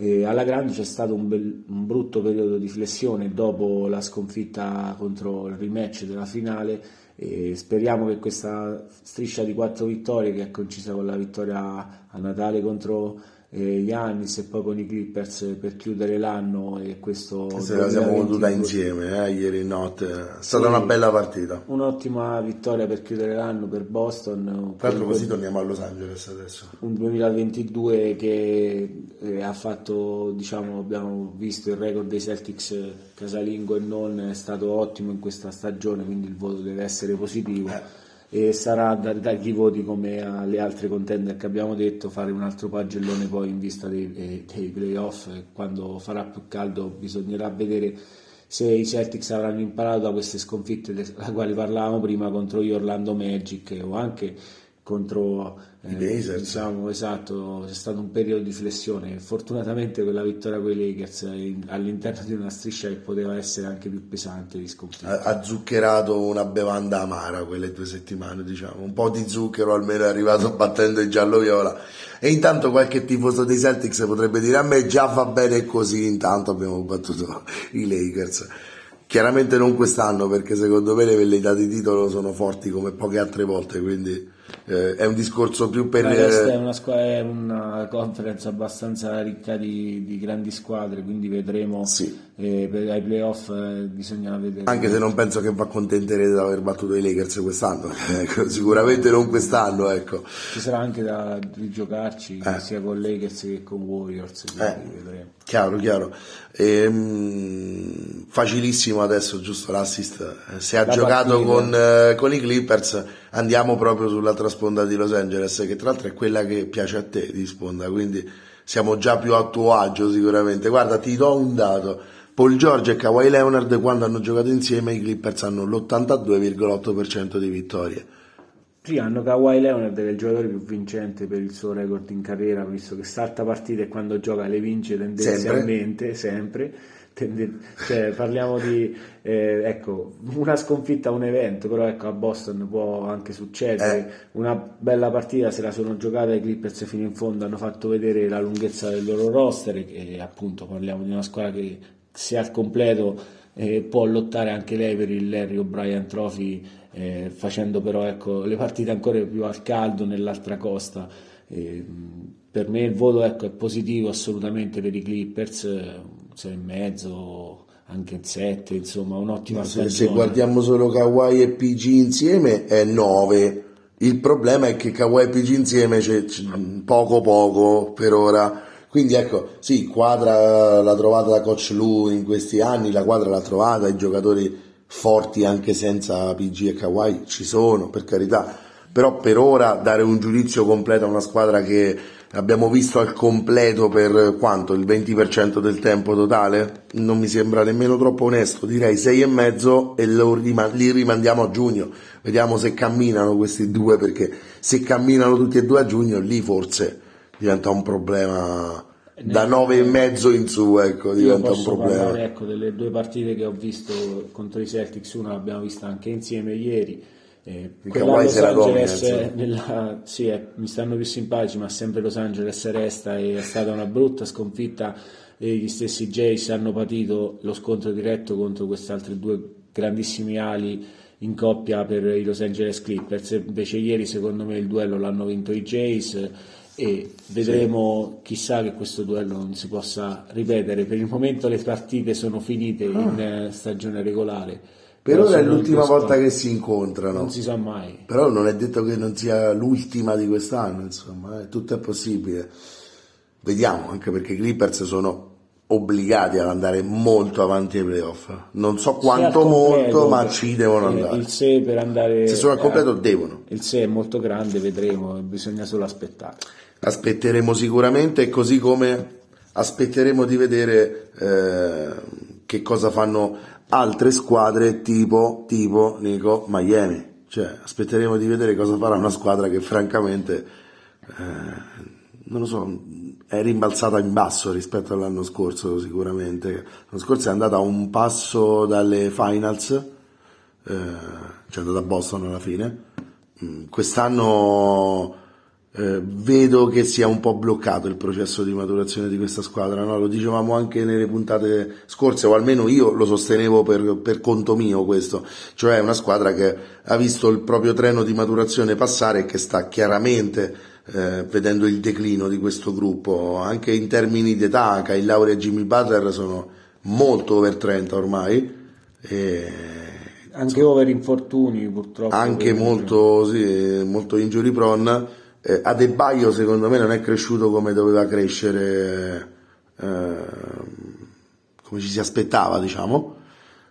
eh, alla grande c'è stato un, bel- un brutto periodo di flessione dopo la sconfitta contro il rematch della finale e speriamo che questa striscia di quattro vittorie che è concisa con la vittoria a Natale contro eh, Giannis e poi con i Clippers per chiudere l'anno e questo Se la siamo goduta 2022. insieme eh, ieri notte, è stata Sì. una bella partita. Un'ottima vittoria per chiudere l'anno per Boston. Tra l'altro così torniamo a Los Angeles adesso. un 2022 che eh, ha fatto, diciamo, abbiamo visto il record dei Celtics eh, casalingo e non è stato ottimo in questa stagione, quindi il voto deve essere positivo. E sarà da dargli voti come alle altre contender che abbiamo detto, fare un altro pagellone poi in vista dei, dei playoff, quando farà più caldo bisognerà vedere se i Celtics avranno imparato da queste sconfitte delle quali parlavamo prima contro gli Orlando Magic o anche contro I Blazers. diciamo, esatto, c'è stato un periodo di flessione. Fortunatamente quella vittoria con i Lakers in- all'interno di una striscia che poteva essere anche più pesante di sconfitte. Ha ha zuccherato una bevanda amara quelle due settimane, diciamo. Un po' di zucchero almeno è arrivato [laughs] battendo il giallo-viola. E intanto qualche tifoso dei Celtics potrebbe dire a me già va bene così, intanto abbiamo battuto i Lakers. Chiaramente non quest'anno perché secondo me le velleità di titolo sono forti come poche altre volte, quindi eh, è un discorso più per... Ma questa è una, squa- è una conference abbastanza ricca di, di grandi squadre, quindi vedremo Sì. Eh, per, ai playoff eh, bisogna vedere. Anche se non penso che vi accontenterete di aver battuto i Lakers quest'anno, [laughs] ecco, sicuramente non quest'anno, ecco. Ci sarà anche da rigiocarci Eh. sia con Lakers che con Warriors, vedremo. Chiaro, chiaro. Ehm, facilissimo adesso, giusto l'assist. Eh, Se ha La giocato con, eh, con i Clippers, andiamo proprio sull'altra sponda di Los Angeles, che tra l'altro è quella che piace a te di sponda, quindi siamo già più a tuo agio sicuramente. Guarda, ti do un dato. Paul George e Kawhi Leonard quando hanno giocato insieme i Clippers hanno l'82,8% di vittorie. Sì, hanno Kawhi Leonard che è il giocatore più vincente per il suo record in carriera, visto che salta partite e quando gioca le vince tendenzialmente, sempre. Tende- cioè, parliamo di eh, ecco, una sconfitta a un evento, però ecco, a Boston può anche succedere. Una bella partita se la sono giocata i Clippers fino in fondo, hanno fatto vedere la lunghezza del loro roster e appunto parliamo di una squadra che se al completo eh, può lottare anche lei per il Larry O'Brien Trophy eh, facendo però ecco, le partite ancora più al caldo nell'altra costa. Eh, per me il voto ecco, è positivo assolutamente per i Clippers, eh, un 6,5, anche un 7, insomma un'ottima Se, stagione. se guardiamo solo Kawhi e PG insieme è 9. Il problema è che Kawhi e PG insieme c'è, c'è poco poco per ora. Quindi ecco, sì, quadra l'ha trovata da coach Lu in questi anni, la quadra l'ha trovata, i giocatori forti anche senza PG e Kawhi ci sono, per carità. Però per ora dare un giudizio completo a una squadra che abbiamo visto al completo per quanto? Il 20% del tempo totale? Non mi sembra nemmeno troppo onesto, direi 6,5 e lo rima- li rimandiamo a giugno. Vediamo se camminano questi due, perché se camminano tutti e due a giugno lì forse diventa un problema da 9,5 in su, ecco, diventa un problema. parlare ecco, delle due partite che ho visto contro i Celtics, una l'abbiamo vista anche insieme ieri. Eh, quella Los Angeles, eh, nella- sì, eh, mi stanno più simpatici, ma sempre Los Angeles resta e è stata una brutta sconfitta. E gli stessi Jays hanno patito lo scontro diretto contro queste altre due grandissimi ali in coppia per i Los Angeles Clippers. Invece, ieri, secondo me, il duello l'hanno vinto i Jays. E vedremo, chissà che questo duello non si possa ripetere. Per il momento le partite sono finite in eh, stagione regolare. Per Però ora è l'ultima volta che si incontrano. Non si sa mai. Però non è detto che non sia l'ultima di quest'anno, insomma, eh, tutto è possibile. Vediamo, anche perché i Clippers sono obbligati ad andare molto avanti ai playoff. Non so quanto completo, molto, ma ci devono andare. Il se per andare Se sono al completo eh, devono. Il se è molto grande, vedremo, bisogna solo aspettare. Aspetteremo sicuramente, così come aspetteremo di vedere eh, che cosa fanno altre squadre tipo, tipo Nico Miami. Cioè, aspetteremo di vedere cosa farà una squadra che francamente eh, non lo so, è rimbalzata in basso rispetto all'anno scorso sicuramente. L'anno scorso è andata un passo dalle finals, eh, cioè è andata a Boston alla fine. Mm, Quest'anno eh, vedo che sia un po' bloccato il processo di maturazione di questa squadra, no? lo dicevamo anche nelle puntate scorse, o almeno io lo sostenevo per, per conto mio questo, cioè una squadra che ha visto il proprio treno di maturazione passare e che sta chiaramente eh, vedendo il declino di questo gruppo, anche in termini di età, Kyle Laurea e Jimmy Butler sono molto over 30 ormai. E Anche over infortuni purtroppo. anche molto, sì, molto injury prone. Eh, Adebayo secondo me non è cresciuto come doveva crescere, eh, come ci si aspettava, diciamo.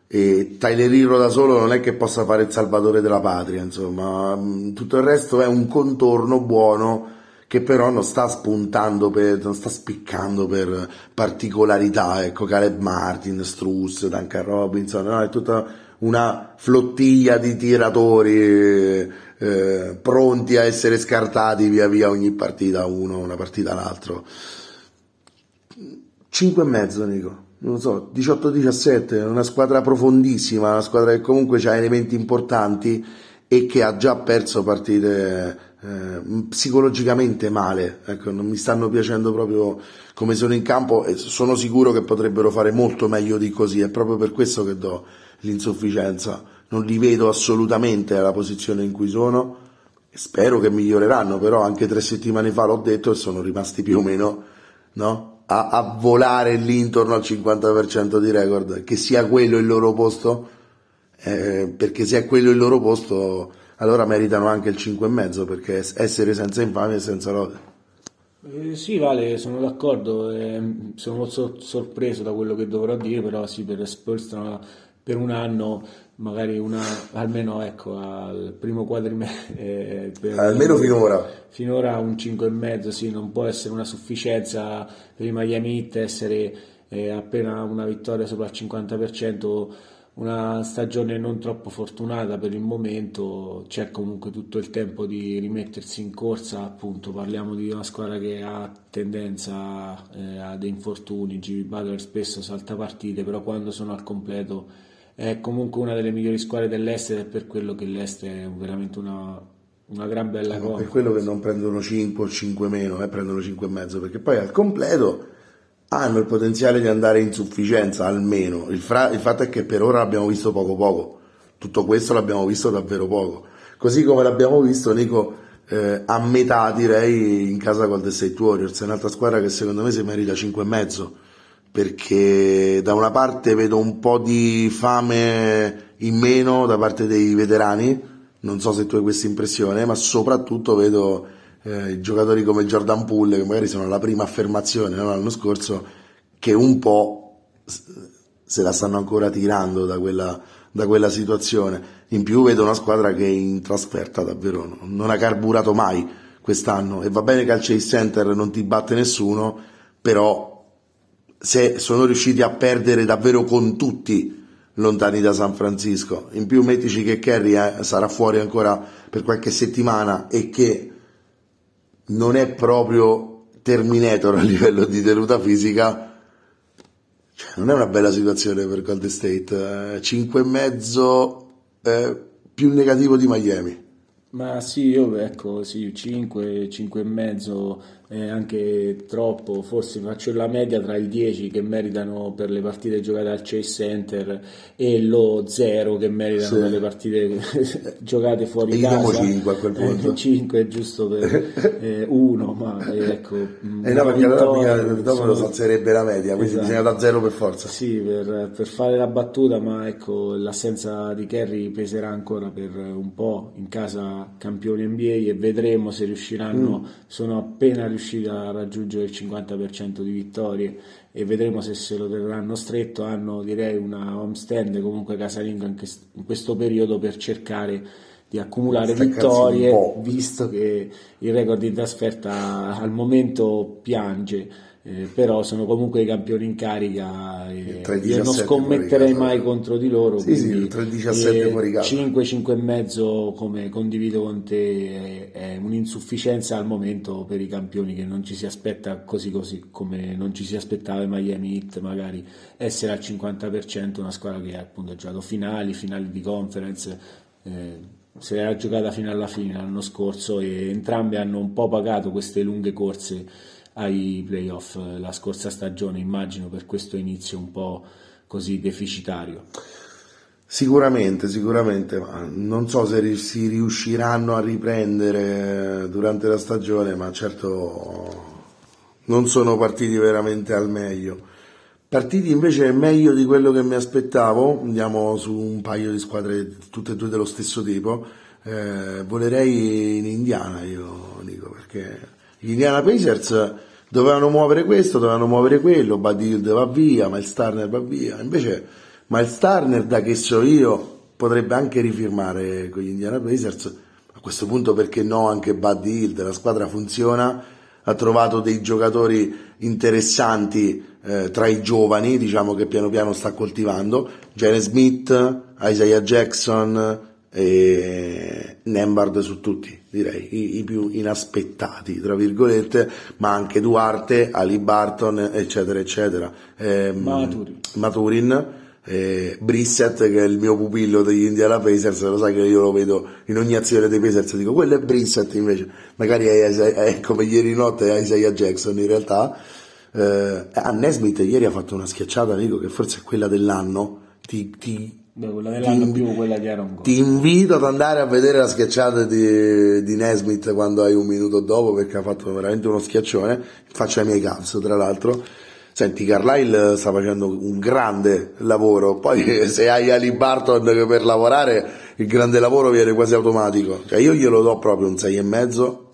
e Tyler Hero da solo non è che possa fare il salvatore della patria, insomma, mm, tutto il resto è un contorno buono che però non sta spuntando per, non sta spiccando per particolarità, ecco, Caleb Martin, Struss, Duncan Robinson, no, è tutta una flottiglia di tiratori eh, pronti a essere scartati via via ogni partita uno, una partita l'altro. 5 e mezzo, Nico. Non so, 18-17, una squadra profondissima, una squadra che comunque ha elementi importanti e che ha già perso partite eh, psicologicamente male, ecco, non mi stanno piacendo proprio come sono in campo e sono sicuro che potrebbero fare molto meglio di così, è proprio per questo che do l'insufficienza, non li vedo assolutamente alla posizione in cui sono, spero che miglioreranno, però anche tre settimane fa l'ho detto e sono rimasti più o meno, no? a, a, volare lì intorno al 50% di record, che sia quello il loro posto, eh, perché se è quello il loro posto allora meritano anche il 5,5 perché essere senza infamia e senza lode. Eh, sì, Vale, sono d'accordo, eh, sono molto sorpreso da quello che dovrò dire, però sì, per Spurs per un anno magari una, almeno ecco, al primo quadrimestre. [laughs] Eh, almeno finora. Finora un 5,5, sì, non può essere una sufficienza per i Miami Heat essere eh, appena una vittoria sopra il 50%, una stagione non troppo fortunata per il momento, c'è comunque tutto il tempo di rimettersi in corsa, appunto parliamo di una squadra che ha tendenza eh, a dei infortuni, Jimmy Butler spesso salta partite, però quando sono al completo è comunque una delle migliori squadre dell'Est ed è per quello che l'Est è veramente una, una gran bella eh, cosa. Per quello che non prendono 5 o 5 meno, eh, prendono 5 e mezzo, perché poi al completo hanno il potenziale di andare in sufficienza almeno. Il, fra- il fatto è che per ora l'abbiamo visto poco poco, tutto questo l'abbiamo visto davvero poco. Così come l'abbiamo visto, Nico, eh, a metà direi in casa Golden State Warriors, è un'altra squadra che secondo me si merita 5 e mezzo perché da una parte vedo un po' di fame in meno da parte dei veterani, non so se tu hai questa impressione, ma soprattutto vedo eh, giocatori come Jordan Poole, che magari sono la prima affermazione no? l'anno scorso, che un po' se la stanno ancora tirando da quella, da quella situazione. In più vedo una squadra che in trasferta davvero non ha carburato mai quest'anno e va bene che al Chase Center non ti batte nessuno, però se sono riusciti a perdere davvero con tutti lontani da San Francisco. In più mettici che Kerry eh, sarà fuori ancora per qualche settimana e che non è proprio Terminator a [laughs] livello di tenuta fisica. Cioè, non è una bella situazione per Golden State. Eh, 5,5 eh, più negativo di Miami. Ma sì, io ecco, sì, 5, 5 e è anche troppo, forse faccio la media tra il 10 che meritano per le partite giocate al Chase Center e lo 0 che meritano sì. per le partite [laughs] giocate fuori e casa. 5 a quel punto. Eh, 5 è giusto per eh, uno, ma eh, ecco... Eh no, perché allora dopo sono... lo salzerebbe la media, quindi esatto. bisogna da 0 per forza. Sì, per, per, fare la battuta, ma ecco, l'assenza di Kerry peserà ancora per un po' in casa campioni NBA e vedremo se riusciranno, mm. sono appena riusciti riusciti a raggiungere il 50% di vittorie e vedremo se se lo terranno stretto. Hanno direi una homestand comunque casalinga in questo periodo per cercare di accumulare vittorie, visto che il record di trasferta al momento piange eh, però sono comunque i campioni in carica e io non scommetterei mai contro di loro sì, quindi, sì, 3-17 5 5 e mezzo come condivido con te è, un'insufficienza al momento per i campioni che non ci si aspetta così così come non ci si aspettava i Miami Heat magari essere al 50% una squadra che appunto ha giocato finali finali di conference eh, se l'era giocata fino alla fine l'anno scorso e entrambi hanno un po' pagato queste lunghe corse ai playoff la scorsa stagione, immagino per questo inizio un po' così deficitario. Sicuramente, sicuramente, non so se si riusciranno a riprendere durante la stagione, ma certo non sono partiti veramente al meglio. Partiti invece meglio di quello che mi aspettavo, andiamo su un paio di squadre tutte e due dello stesso tipo, eh, volerei in Indiana io dico perché gli Indiana Pacers dovevano muovere questo, dovevano muovere quello, Buddy Hield va via, Miles Turner va via, invece Miles Turner, da che so io, potrebbe anche rifirmare con gli Indiana Pacers. A questo punto perché no anche Buddy Hill, la squadra funziona, ha trovato dei giocatori interessanti eh, tra i giovani, diciamo che piano piano sta coltivando, Jane Smith, Isaiah Jackson e Nembard su tutti, direi, i, i, più inaspettati, tra virgolette, ma anche Duarte, Ali Barton, eccetera, eccetera. Eh, Maturin. Maturin eh, Brissett che è il mio pupillo degli Indiana Pacers lo sai che io lo vedo in ogni azione dei Pacers dico quello è Brissett invece magari è, è, è come ieri notte è Isaiah Jackson in realtà eh, a Nesmith ieri ha fatto una schiacciata dico che forse è quella dell'anno ti, ti Beh, quella dell'anno ti, più quella di Aaron Ti invito ad andare a vedere la schiacciata di, di Nesmith quando hai un minuto dopo perché ha fatto veramente uno schiaccione faccia i miei cazzo tra l'altro. Senti, Carlisle sta facendo un grande lavoro, poi [laughs] se hai Ali Barton per lavorare il grande lavoro viene quasi automatico. Cioè io glielo do proprio un 6,5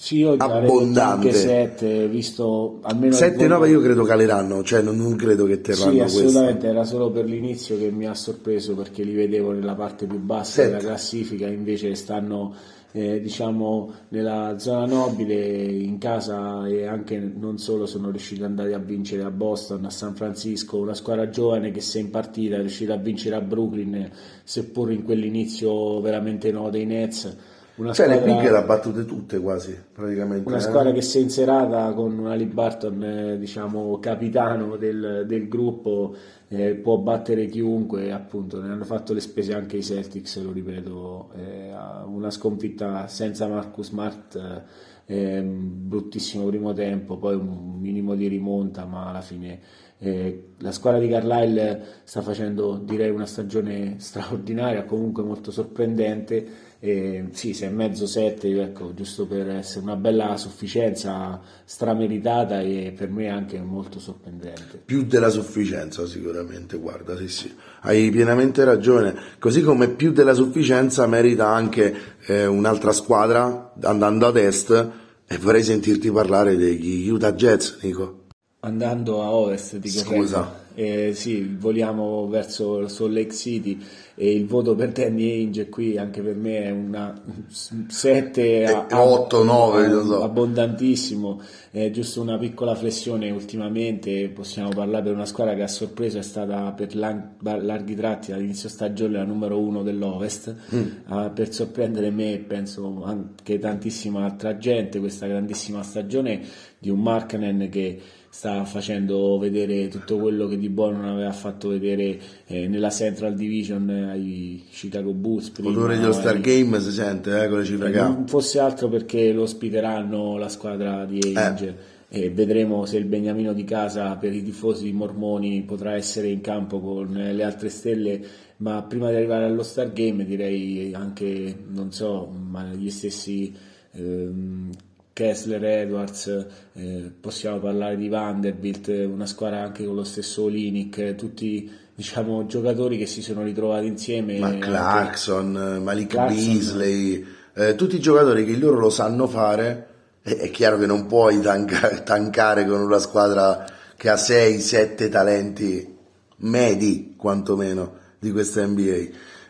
sì, io abbondante. 7, visto almeno 7-9 io credo caleranno, cioè non, non credo che terranno sì, assolutamente, questo. era solo per l'inizio che mi ha sorpreso perché li vedevo nella parte più bassa 7. della classifica, invece stanno eh, diciamo nella zona nobile in casa e anche non solo sono riusciti ad andare a vincere a Boston, a San Francisco, una squadra giovane che se in partita è riuscita a vincere a Brooklyn seppur in quell'inizio veramente no dei Nets una cioè squadra, le big le ha battute tutte quasi, praticamente. Una eh? squadra che si è inserata con Barton, eh, diciamo, capitano del, del gruppo, eh, può battere chiunque, appunto, ne hanno fatto le spese anche i Celtics, lo ripeto, eh, una sconfitta senza Marcus Smart, eh, bruttissimo primo tempo, poi un minimo di rimonta, ma alla fine... Eh, la squadra di Carlisle sta facendo direi una stagione straordinaria, comunque molto sorprendente e sì, sei e mezzo, sette, ecco, giusto per essere una bella sufficienza strameritata e per me anche molto sorprendente. Più della sufficienza sicuramente, guarda, sì sì, hai pienamente ragione, così come più della sufficienza merita anche eh, un'altra squadra andando ad est e vorrei sentirti parlare degli Utah Jets, Nico. Andando a ovest, ti Scusa. Eh, sì, voliamo verso Salt Lake City e il voto per Danny Ainge qui anche per me è una 7 a, 8 9 so. abbondantissimo è giusto una piccola flessione ultimamente possiamo parlare per una squadra che ha sorpreso è stata per larghi tratti all'inizio stagione la numero 1 dell'Ovest mm. uh, per sorprendere me e penso anche tantissima altra gente questa grandissima stagione di un Markkanen che sta facendo vedere tutto quello che di buono non aveva fatto vedere eh, nella Central Division eh, ai Chicago Bulls. Prima, L'odore dello Star Game si sente eh, con le cifre eh, Non fosse altro perché lo ospiteranno la squadra di Angel. Eh. E vedremo se il beniamino di casa per i tifosi mormoni potrà essere in campo con le altre stelle ma prima di arrivare allo Star Game direi anche non so ma gli stessi ehm, Kessler, Edwards, eh, possiamo parlare di Vanderbilt, una squadra anche con lo stesso Olinic, tutti diciamo, giocatori che si sono ritrovati insieme. Ma Clarkson, anche... Malik Clarkson, Beasley, eh, tutti i giocatori che loro lo sanno fare, è, è chiaro che non puoi tanca- tancare con una squadra che ha 6-7 talenti medi quantomeno di questa NBA.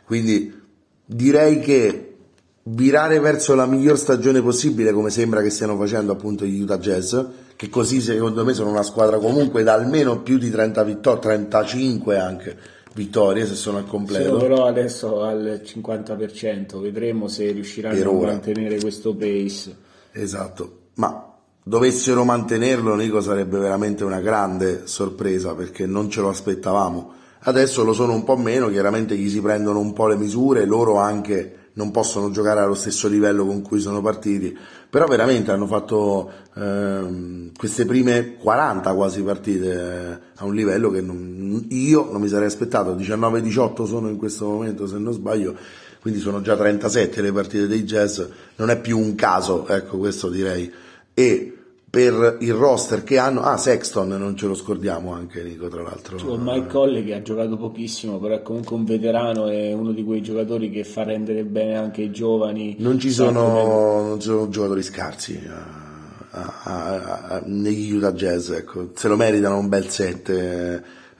Quindi direi che virare verso la miglior stagione possibile come sembra che stiano facendo appunto gli Utah Jazz che così secondo me sono una squadra comunque da almeno più di 30 vittorie 35 anche vittorie se sono al completo. Sono però adesso al 50% vedremo se riusciranno a mantenere questo pace. Esatto. Ma dovessero mantenerlo Nico sarebbe veramente una grande sorpresa perché non ce lo aspettavamo. Adesso lo sono un po' meno chiaramente gli si prendono un po' le misure loro anche non possono giocare allo stesso livello con cui sono partiti, però veramente hanno fatto ehm, queste prime 40 quasi partite eh, a un livello che non, io non mi sarei aspettato, 19-18 sono in questo momento se non sbaglio, quindi sono già 37 le partite dei Jazz, non è più un caso, ecco questo direi. E per il roster che hanno. Ah, Sexton, non ce lo scordiamo anche Nico, tra l'altro. C'è Mike Colle che ha giocato pochissimo, però è comunque un veterano e uno di quei giocatori che fa rendere bene anche i giovani. Non ci sono, non ci sono giocatori scarsi uh, uh, uh, negli Utah Jazz, ecco. se lo meritano un bel set.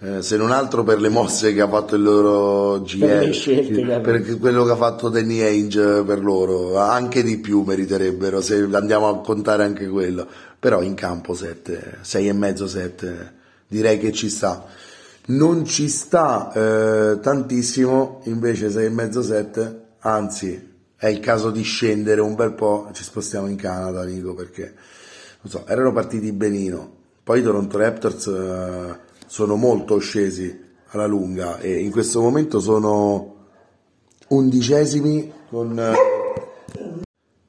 eh, se non altro per le mosse che ha fatto il loro GM, per, scelte per quello che ha fatto Danny Ainge per loro, anche di più meriterebbero se andiamo a contare anche quello, però in campo 7, 6 e mezzo 7, direi che ci sta. Non ci sta eh, tantissimo invece 6 e mezzo 7, anzi è il caso di scendere un bel po', ci spostiamo in Canada Nico perché non so, erano partiti benino, poi i Toronto Raptors eh, sono molto scesi alla lunga e in questo momento sono undicesimi con...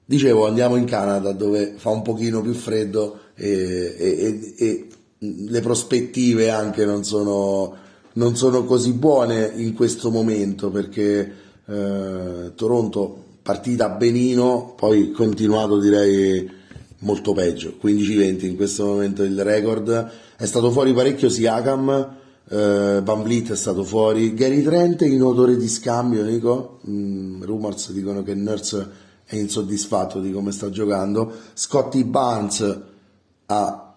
Dicevo, andiamo in Canada dove fa un pochino più freddo e, e, e le prospettive anche non sono, non sono, così buone in questo momento perché eh, Toronto partita benino, poi continuato direi molto peggio, 15-20 in questo momento il record. È stato fuori parecchio Siakam, eh, Van Vliet è stato fuori, Gary Trent in odore di scambio, Nico, mm, rumors dicono che Nurse è insoddisfatto di come sta giocando, Scotty Barnes ha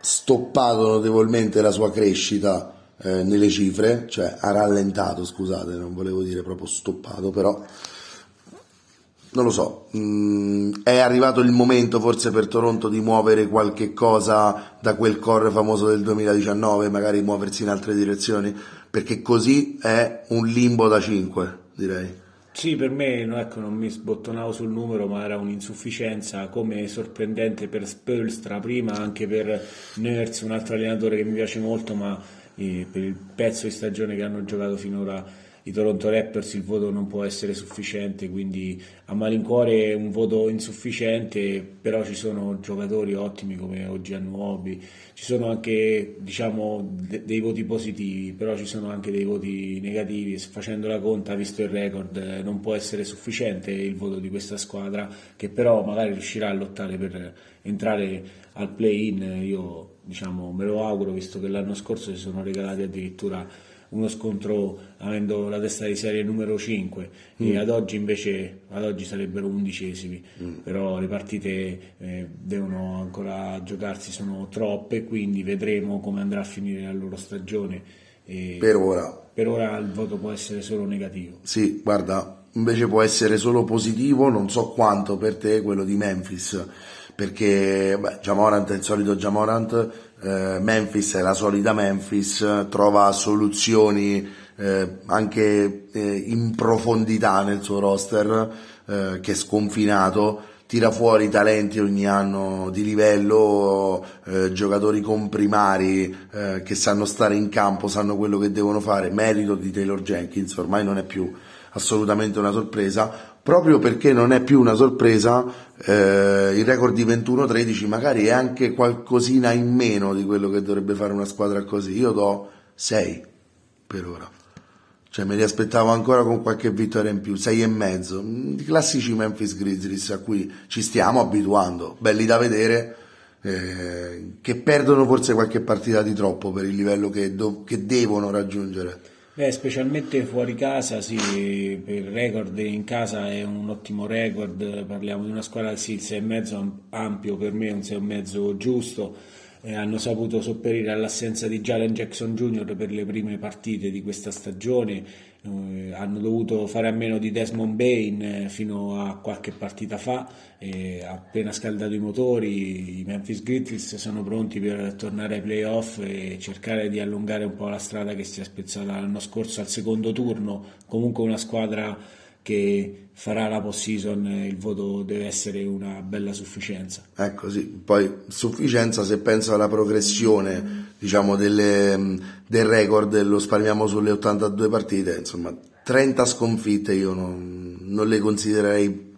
stoppato notevolmente la sua crescita eh, nelle cifre, cioè ha rallentato, scusate, non volevo dire proprio stoppato, però non lo so, mm, è arrivato il momento forse per Toronto di muovere qualche cosa da quel core famoso del 2019, magari muoversi in altre direzioni, perché così è un limbo da 5, direi. Sì, per me ecco, non mi sbottonavo sul numero, ma era un'insufficienza come sorprendente per Spolstra prima, anche per Nurse, un altro allenatore che mi piace molto, ma eh, per il pezzo di stagione che hanno giocato finora i Toronto Raptors il voto non può essere sufficiente, quindi a malincuore è un voto insufficiente, però ci sono giocatori ottimi come oggi a Nuobi, ci sono anche diciamo, de- dei voti positivi, però ci sono anche dei voti negativi, facendo la conta, visto il record, non può essere sufficiente il voto di questa squadra, che però magari riuscirà a lottare per entrare al play-in, io diciamo, me lo auguro, visto che l'anno scorso si sono regalati addirittura uno scontro avendo la testa di serie numero 5 mm. e ad oggi invece ad oggi sarebbero undicesimi. Mm. però le partite eh, devono ancora giocarsi sono troppe quindi vedremo come andrà a finire la loro stagione. E per ora. Per ora il voto può essere solo negativo. Sì guarda invece può essere solo positivo non so quanto per te quello di Memphis. Perché beh, Jamorant è il solito Jamorant eh, Memphis è la solita Memphis, trova soluzioni eh, anche eh, in profondità nel suo roster eh, che è sconfinato, tira fuori talenti ogni anno di livello, eh, giocatori comprimari eh, che sanno stare in campo, sanno quello che devono fare, merito di Taylor Jenkins, ormai non è più assolutamente una sorpresa, proprio perché non è più una sorpresa, eh, il record di 21-13 magari è anche qualcosina in meno di quello che dovrebbe fare una squadra così. Io do 6 per ora. Cioè me li aspettavo ancora con qualche vittoria in più, 6 e mezzo. I classici Memphis Grizzlies a cui ci stiamo abituando, belli da vedere, eh, che perdono forse qualche partita di troppo per il livello che, do- che devono raggiungere. Beh, specialmente fuori casa, sì, il record in casa è un ottimo record, parliamo di una squadra sì, il 6,5 ampio per me, un 6,5 giusto, eh, hanno saputo sopperire all'assenza di Jalen Jackson Jr. per le prime partite di questa stagione, hanno dovuto fare a meno di Desmond Bain eh, fino a qualche partita fa, eh, appena scaldato i motori i Memphis Grizzlies sono pronti per tornare ai playoff e cercare di allungare un po' la strada che si è spezzata l'anno scorso al secondo turno, comunque una squadra che farà la post-season il voto deve essere una bella sufficienza. Ecco sì, poi sufficienza se penso alla progressione diciamo delle, del record, lo spariamo sulle 82 partite, insomma 30 sconfitte io non, non le considererei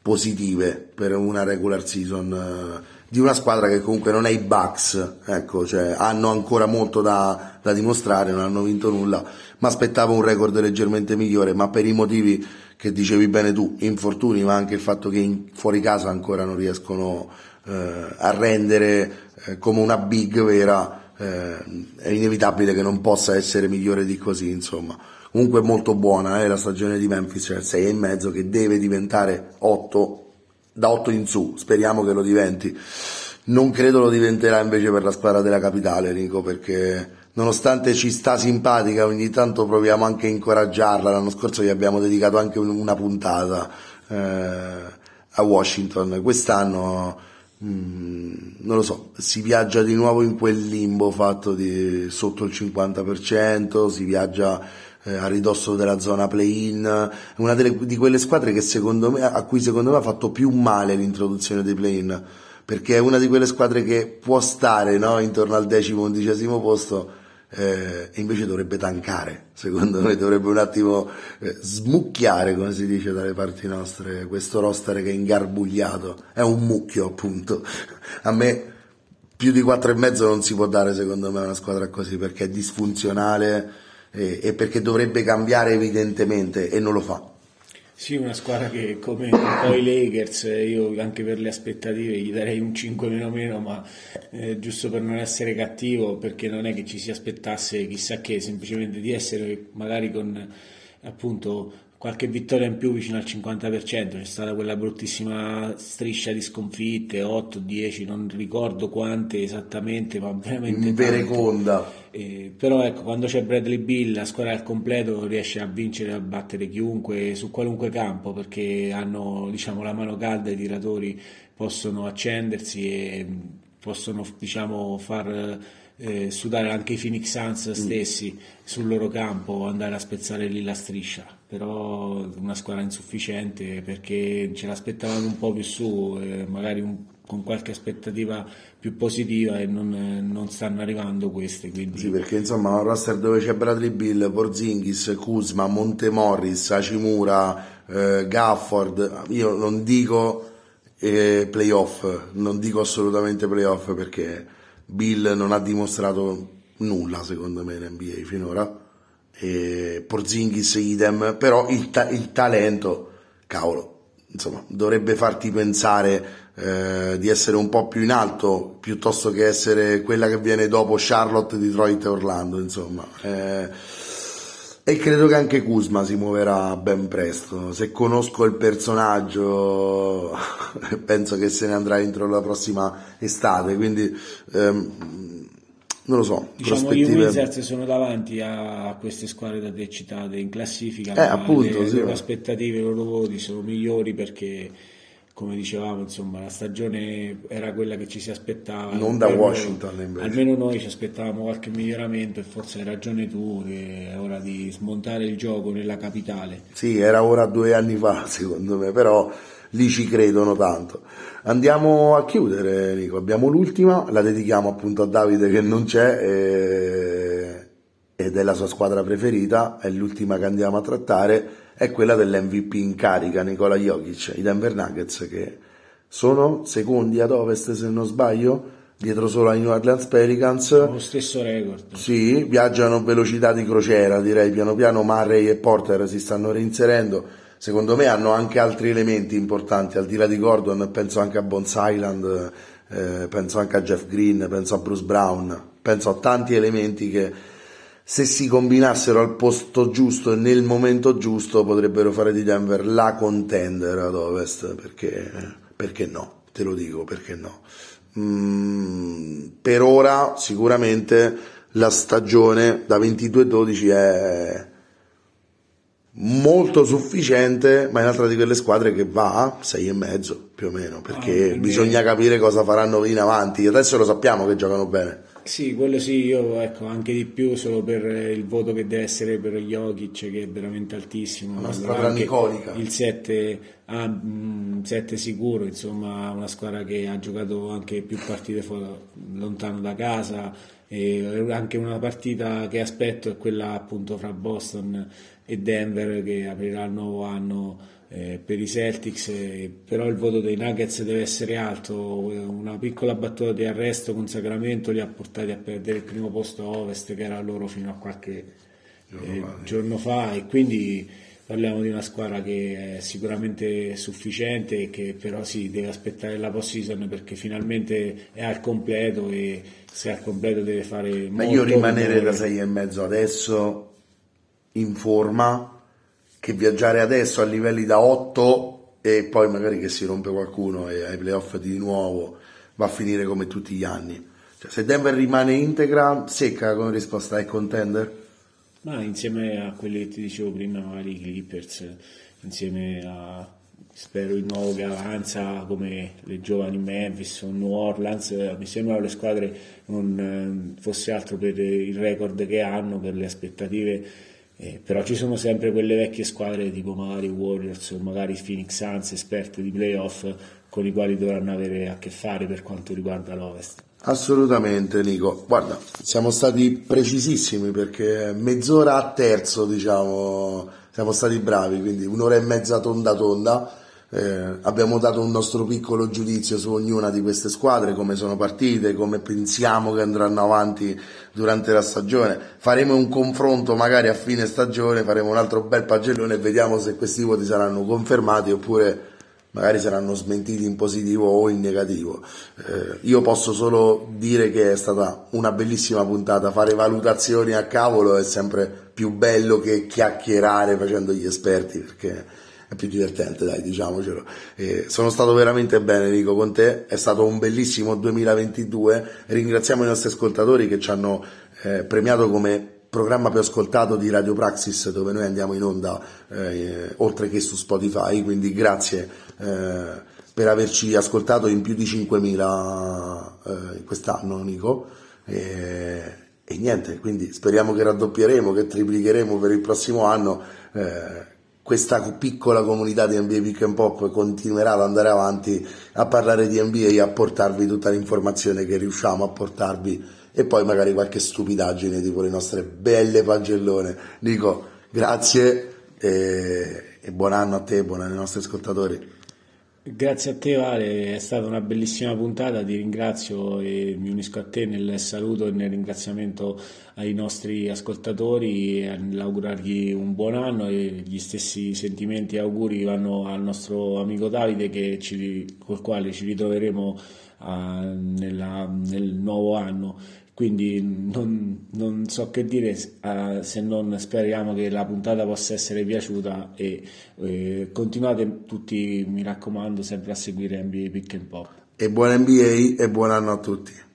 positive per una regular season uh, di una squadra che comunque non è i Bucks, ecco, cioè hanno ancora molto da, da dimostrare, non hanno vinto nulla, ma aspettavo un record leggermente migliore, ma per i motivi che dicevi bene tu, infortuni, ma anche il fatto che in, fuori casa ancora non riescono eh, a rendere eh, come una big vera, eh, è inevitabile che non possa essere migliore di così, insomma. Comunque molto buona eh, la stagione di Memphis, cioè 6 e mezzo che deve diventare 8 da 8 in su, speriamo che lo diventi. Non credo lo diventerà invece per la squadra della capitale, Nico, perché nonostante ci sta simpatica, ogni tanto proviamo anche a incoraggiarla. L'anno scorso gli abbiamo dedicato anche una puntata eh, a Washington. Quest'anno, mh, mm, non lo so, si viaggia di nuovo in quel limbo fatto di sotto il 50%, si viaggia eh, a ridosso della zona play-in, una delle, di quelle squadre me, a cui secondo me ha fatto più male l'introduzione dei play-in perché è una di quelle squadre che può stare no, intorno al decimo, undicesimo posto eh, invece dovrebbe tankare, secondo me dovrebbe un attimo eh, smucchiare, come si dice dalle parti nostre, questo roster che è ingarbugliato, è un mucchio appunto. [laughs] A me più di quattro e mezzo non si può dare secondo me una squadra così perché è disfunzionale e, e perché dovrebbe cambiare evidentemente e non lo fa. Sì, una squadra che come i Lakers, io anche per le aspettative gli darei un 5 meno meno, ma eh, giusto per non essere cattivo, perché non è che ci si aspettasse chissà che, semplicemente di essere magari con appunto qualche vittoria in più vicino al 50%, c'è stata quella bruttissima striscia di sconfitte, 8, 10, non ricordo quante esattamente, ma veramente vereconda. Eh, però ecco, quando c'è Bradley Bill, la squadra al completo riesce a vincere e a battere chiunque su qualunque campo, perché hanno diciamo, la mano calda, i tiratori possono accendersi e possono diciamo, far eh, sudare anche i Phoenix Suns mm. stessi sul loro campo, andare a spezzare lì la striscia, però una squadra insufficiente perché ce l'aspettavamo un po' più su, eh, magari un, con qualche aspettativa più positiva e non, non stanno arrivando queste. Quindi... Sì, perché insomma un roster dove c'è Bradley Bill, Porzingis, Kuzma, Montemorris, Hachimura, eh, Gafford, io non dico eh, playoff, non dico assolutamente playoff perché Bill non ha dimostrato nulla secondo me in NBA finora e Porzingis idem però il, ta- il talento cavolo insomma dovrebbe farti pensare eh, di essere un po' più in alto piuttosto che essere quella che viene dopo Charlotte, Detroit e Orlando insomma eh, e credo che anche Kuzma si muoverà ben presto. Se conosco il personaggio, [laughs] penso che se ne andrà entro la prossima estate. Quindi ehm, non lo so. Diciamo i Wizards sono davanti a queste squadre da te citate in classifica. Eh, appunto, le, sì. loro aspettative, i loro voti sono migliori perché come dicevamo, insomma, la stagione era quella che ci si aspettava. Non da Washington invece. Almeno noi ci aspettavamo qualche miglioramento e forse hai ragione tu che è ora di smontare il gioco nella capitale. Sì, era ora due anni fa secondo me, però lì ci credono tanto. Andiamo a chiudere Nico, abbiamo l'ultima, la dedichiamo appunto a Davide che non c'è e... ed è la sua squadra preferita, è l'ultima che andiamo a trattare è quella dell'MVP in carica, Nicola Jokic, i Denver Nuggets che sono secondi ad ovest se non sbaglio, dietro solo ai New Orleans Pelicans. Lo stesso record. Sì, viaggiano a velocità di crociera, direi piano piano Murray e Porter si stanno reinserendo. Secondo me hanno anche altri elementi importanti, al di là di Gordon, penso anche a Bones Island, eh, penso anche a Jeff Green, penso a Bruce Brown, penso a tanti elementi che se si combinassero al posto giusto e nel momento giusto potrebbero fare di Denver la contender ad ovest perché, perché no, te lo dico perché no. Mm, per ora sicuramente la stagione da 22-12 è molto sufficiente, ma è un'altra di quelle squadre che va a 6 e mezzo più o meno, perché ah, bisogna capire cosa faranno in avanti. Adesso lo sappiamo che giocano bene. Sì, quello sì, io ecco anche di più solo per il voto che deve essere per Jokic che è veramente altissimo. Una squadra nicolica. Il 7, ah, 7 sicuro, insomma una squadra che ha giocato anche più partite lontano da casa e anche una partita che aspetto è quella appunto fra Boston e Denver che aprirà il nuovo anno eh, per i Celtics, eh, però il voto dei Nuggets deve essere alto, una piccola battuta di arresto con Sacramento li ha portati a perdere il primo posto a Ovest che era loro fino a qualche eh, giorno fa. E quindi parliamo di una squadra che è sicuramente sufficiente e che però si deve aspettare la post season perché finalmente è al completo e se è al completo deve fare meglio rimanere da sei e mezzo adesso in forma che viaggiare adesso a livelli da 8 e poi magari che si rompe qualcuno e ai playoff di nuovo va a finire come tutti gli anni. Cioè, se Denver rimane integra, secca come risposta ai contender? Ma insieme a quelli che ti dicevo prima, magari i Clippers, insieme a spero il nuovo che avanza come le giovani Memphis o New Orleans, mi sembrano le squadre non eh, fosse altro per il record che hanno, per le aspettative eh, però ci sono sempre quelle vecchie squadre tipo magari Warriors o magari Phoenix Suns esperte di playoff con i quali dovranno avere a che fare per quanto riguarda l'Ovest. Assolutamente Nico, guarda, siamo stati precisissimi perché mezz'ora a terzo diciamo siamo stati bravi, quindi un'ora e mezza tonda tonda eh, abbiamo dato un nostro piccolo giudizio su ognuna di queste squadre, come sono partite, come pensiamo che andranno avanti durante la stagione. Faremo un confronto magari a fine stagione, faremo un altro bel pagellone e vediamo se questi voti saranno confermati oppure magari saranno smentiti in positivo o in negativo. Eh, io posso solo dire che è stata una bellissima puntata, fare valutazioni a cavolo è sempre più bello che chiacchierare facendo gli esperti perché è più divertente, dai, diciamocelo. Eh, sono stato veramente bene, Nico, con te, è stato un bellissimo 2022. Ringraziamo i nostri ascoltatori che ci hanno eh, premiato come programma più ascoltato di Radio Praxis dove noi andiamo in onda eh, oltre che su Spotify, quindi grazie eh, per averci ascoltato in più di 5.000 eh, quest'anno Nico e, e, niente, quindi speriamo che raddoppieremo, che triplicheremo per il prossimo anno eh, questa piccola comunità di NBA Pick and Pop continuerà ad andare avanti a parlare di NBA e a portarvi tutta l'informazione che riusciamo a portarvi e poi magari qualche stupidaggine tipo le nostre belle pagellone. Nico, grazie e, e buon anno a te, buon anno ai nostri ascoltatori. Grazie a te Vale, è stata una bellissima puntata, ti ringrazio e mi unisco a te nel saluto e nel ringraziamento ai nostri ascoltatori e nell'augurargli un buon anno e gli stessi sentimenti e auguri vanno al nostro amico Davide ci, col quale ci ritroveremo uh, nella, nel nuovo anno quindi non, non, so che dire uh, se non speriamo che la puntata possa essere piaciuta e eh, continuate tutti mi raccomando sempre a seguire NBA Pick and Pop. E buon NBA e buon anno a tutti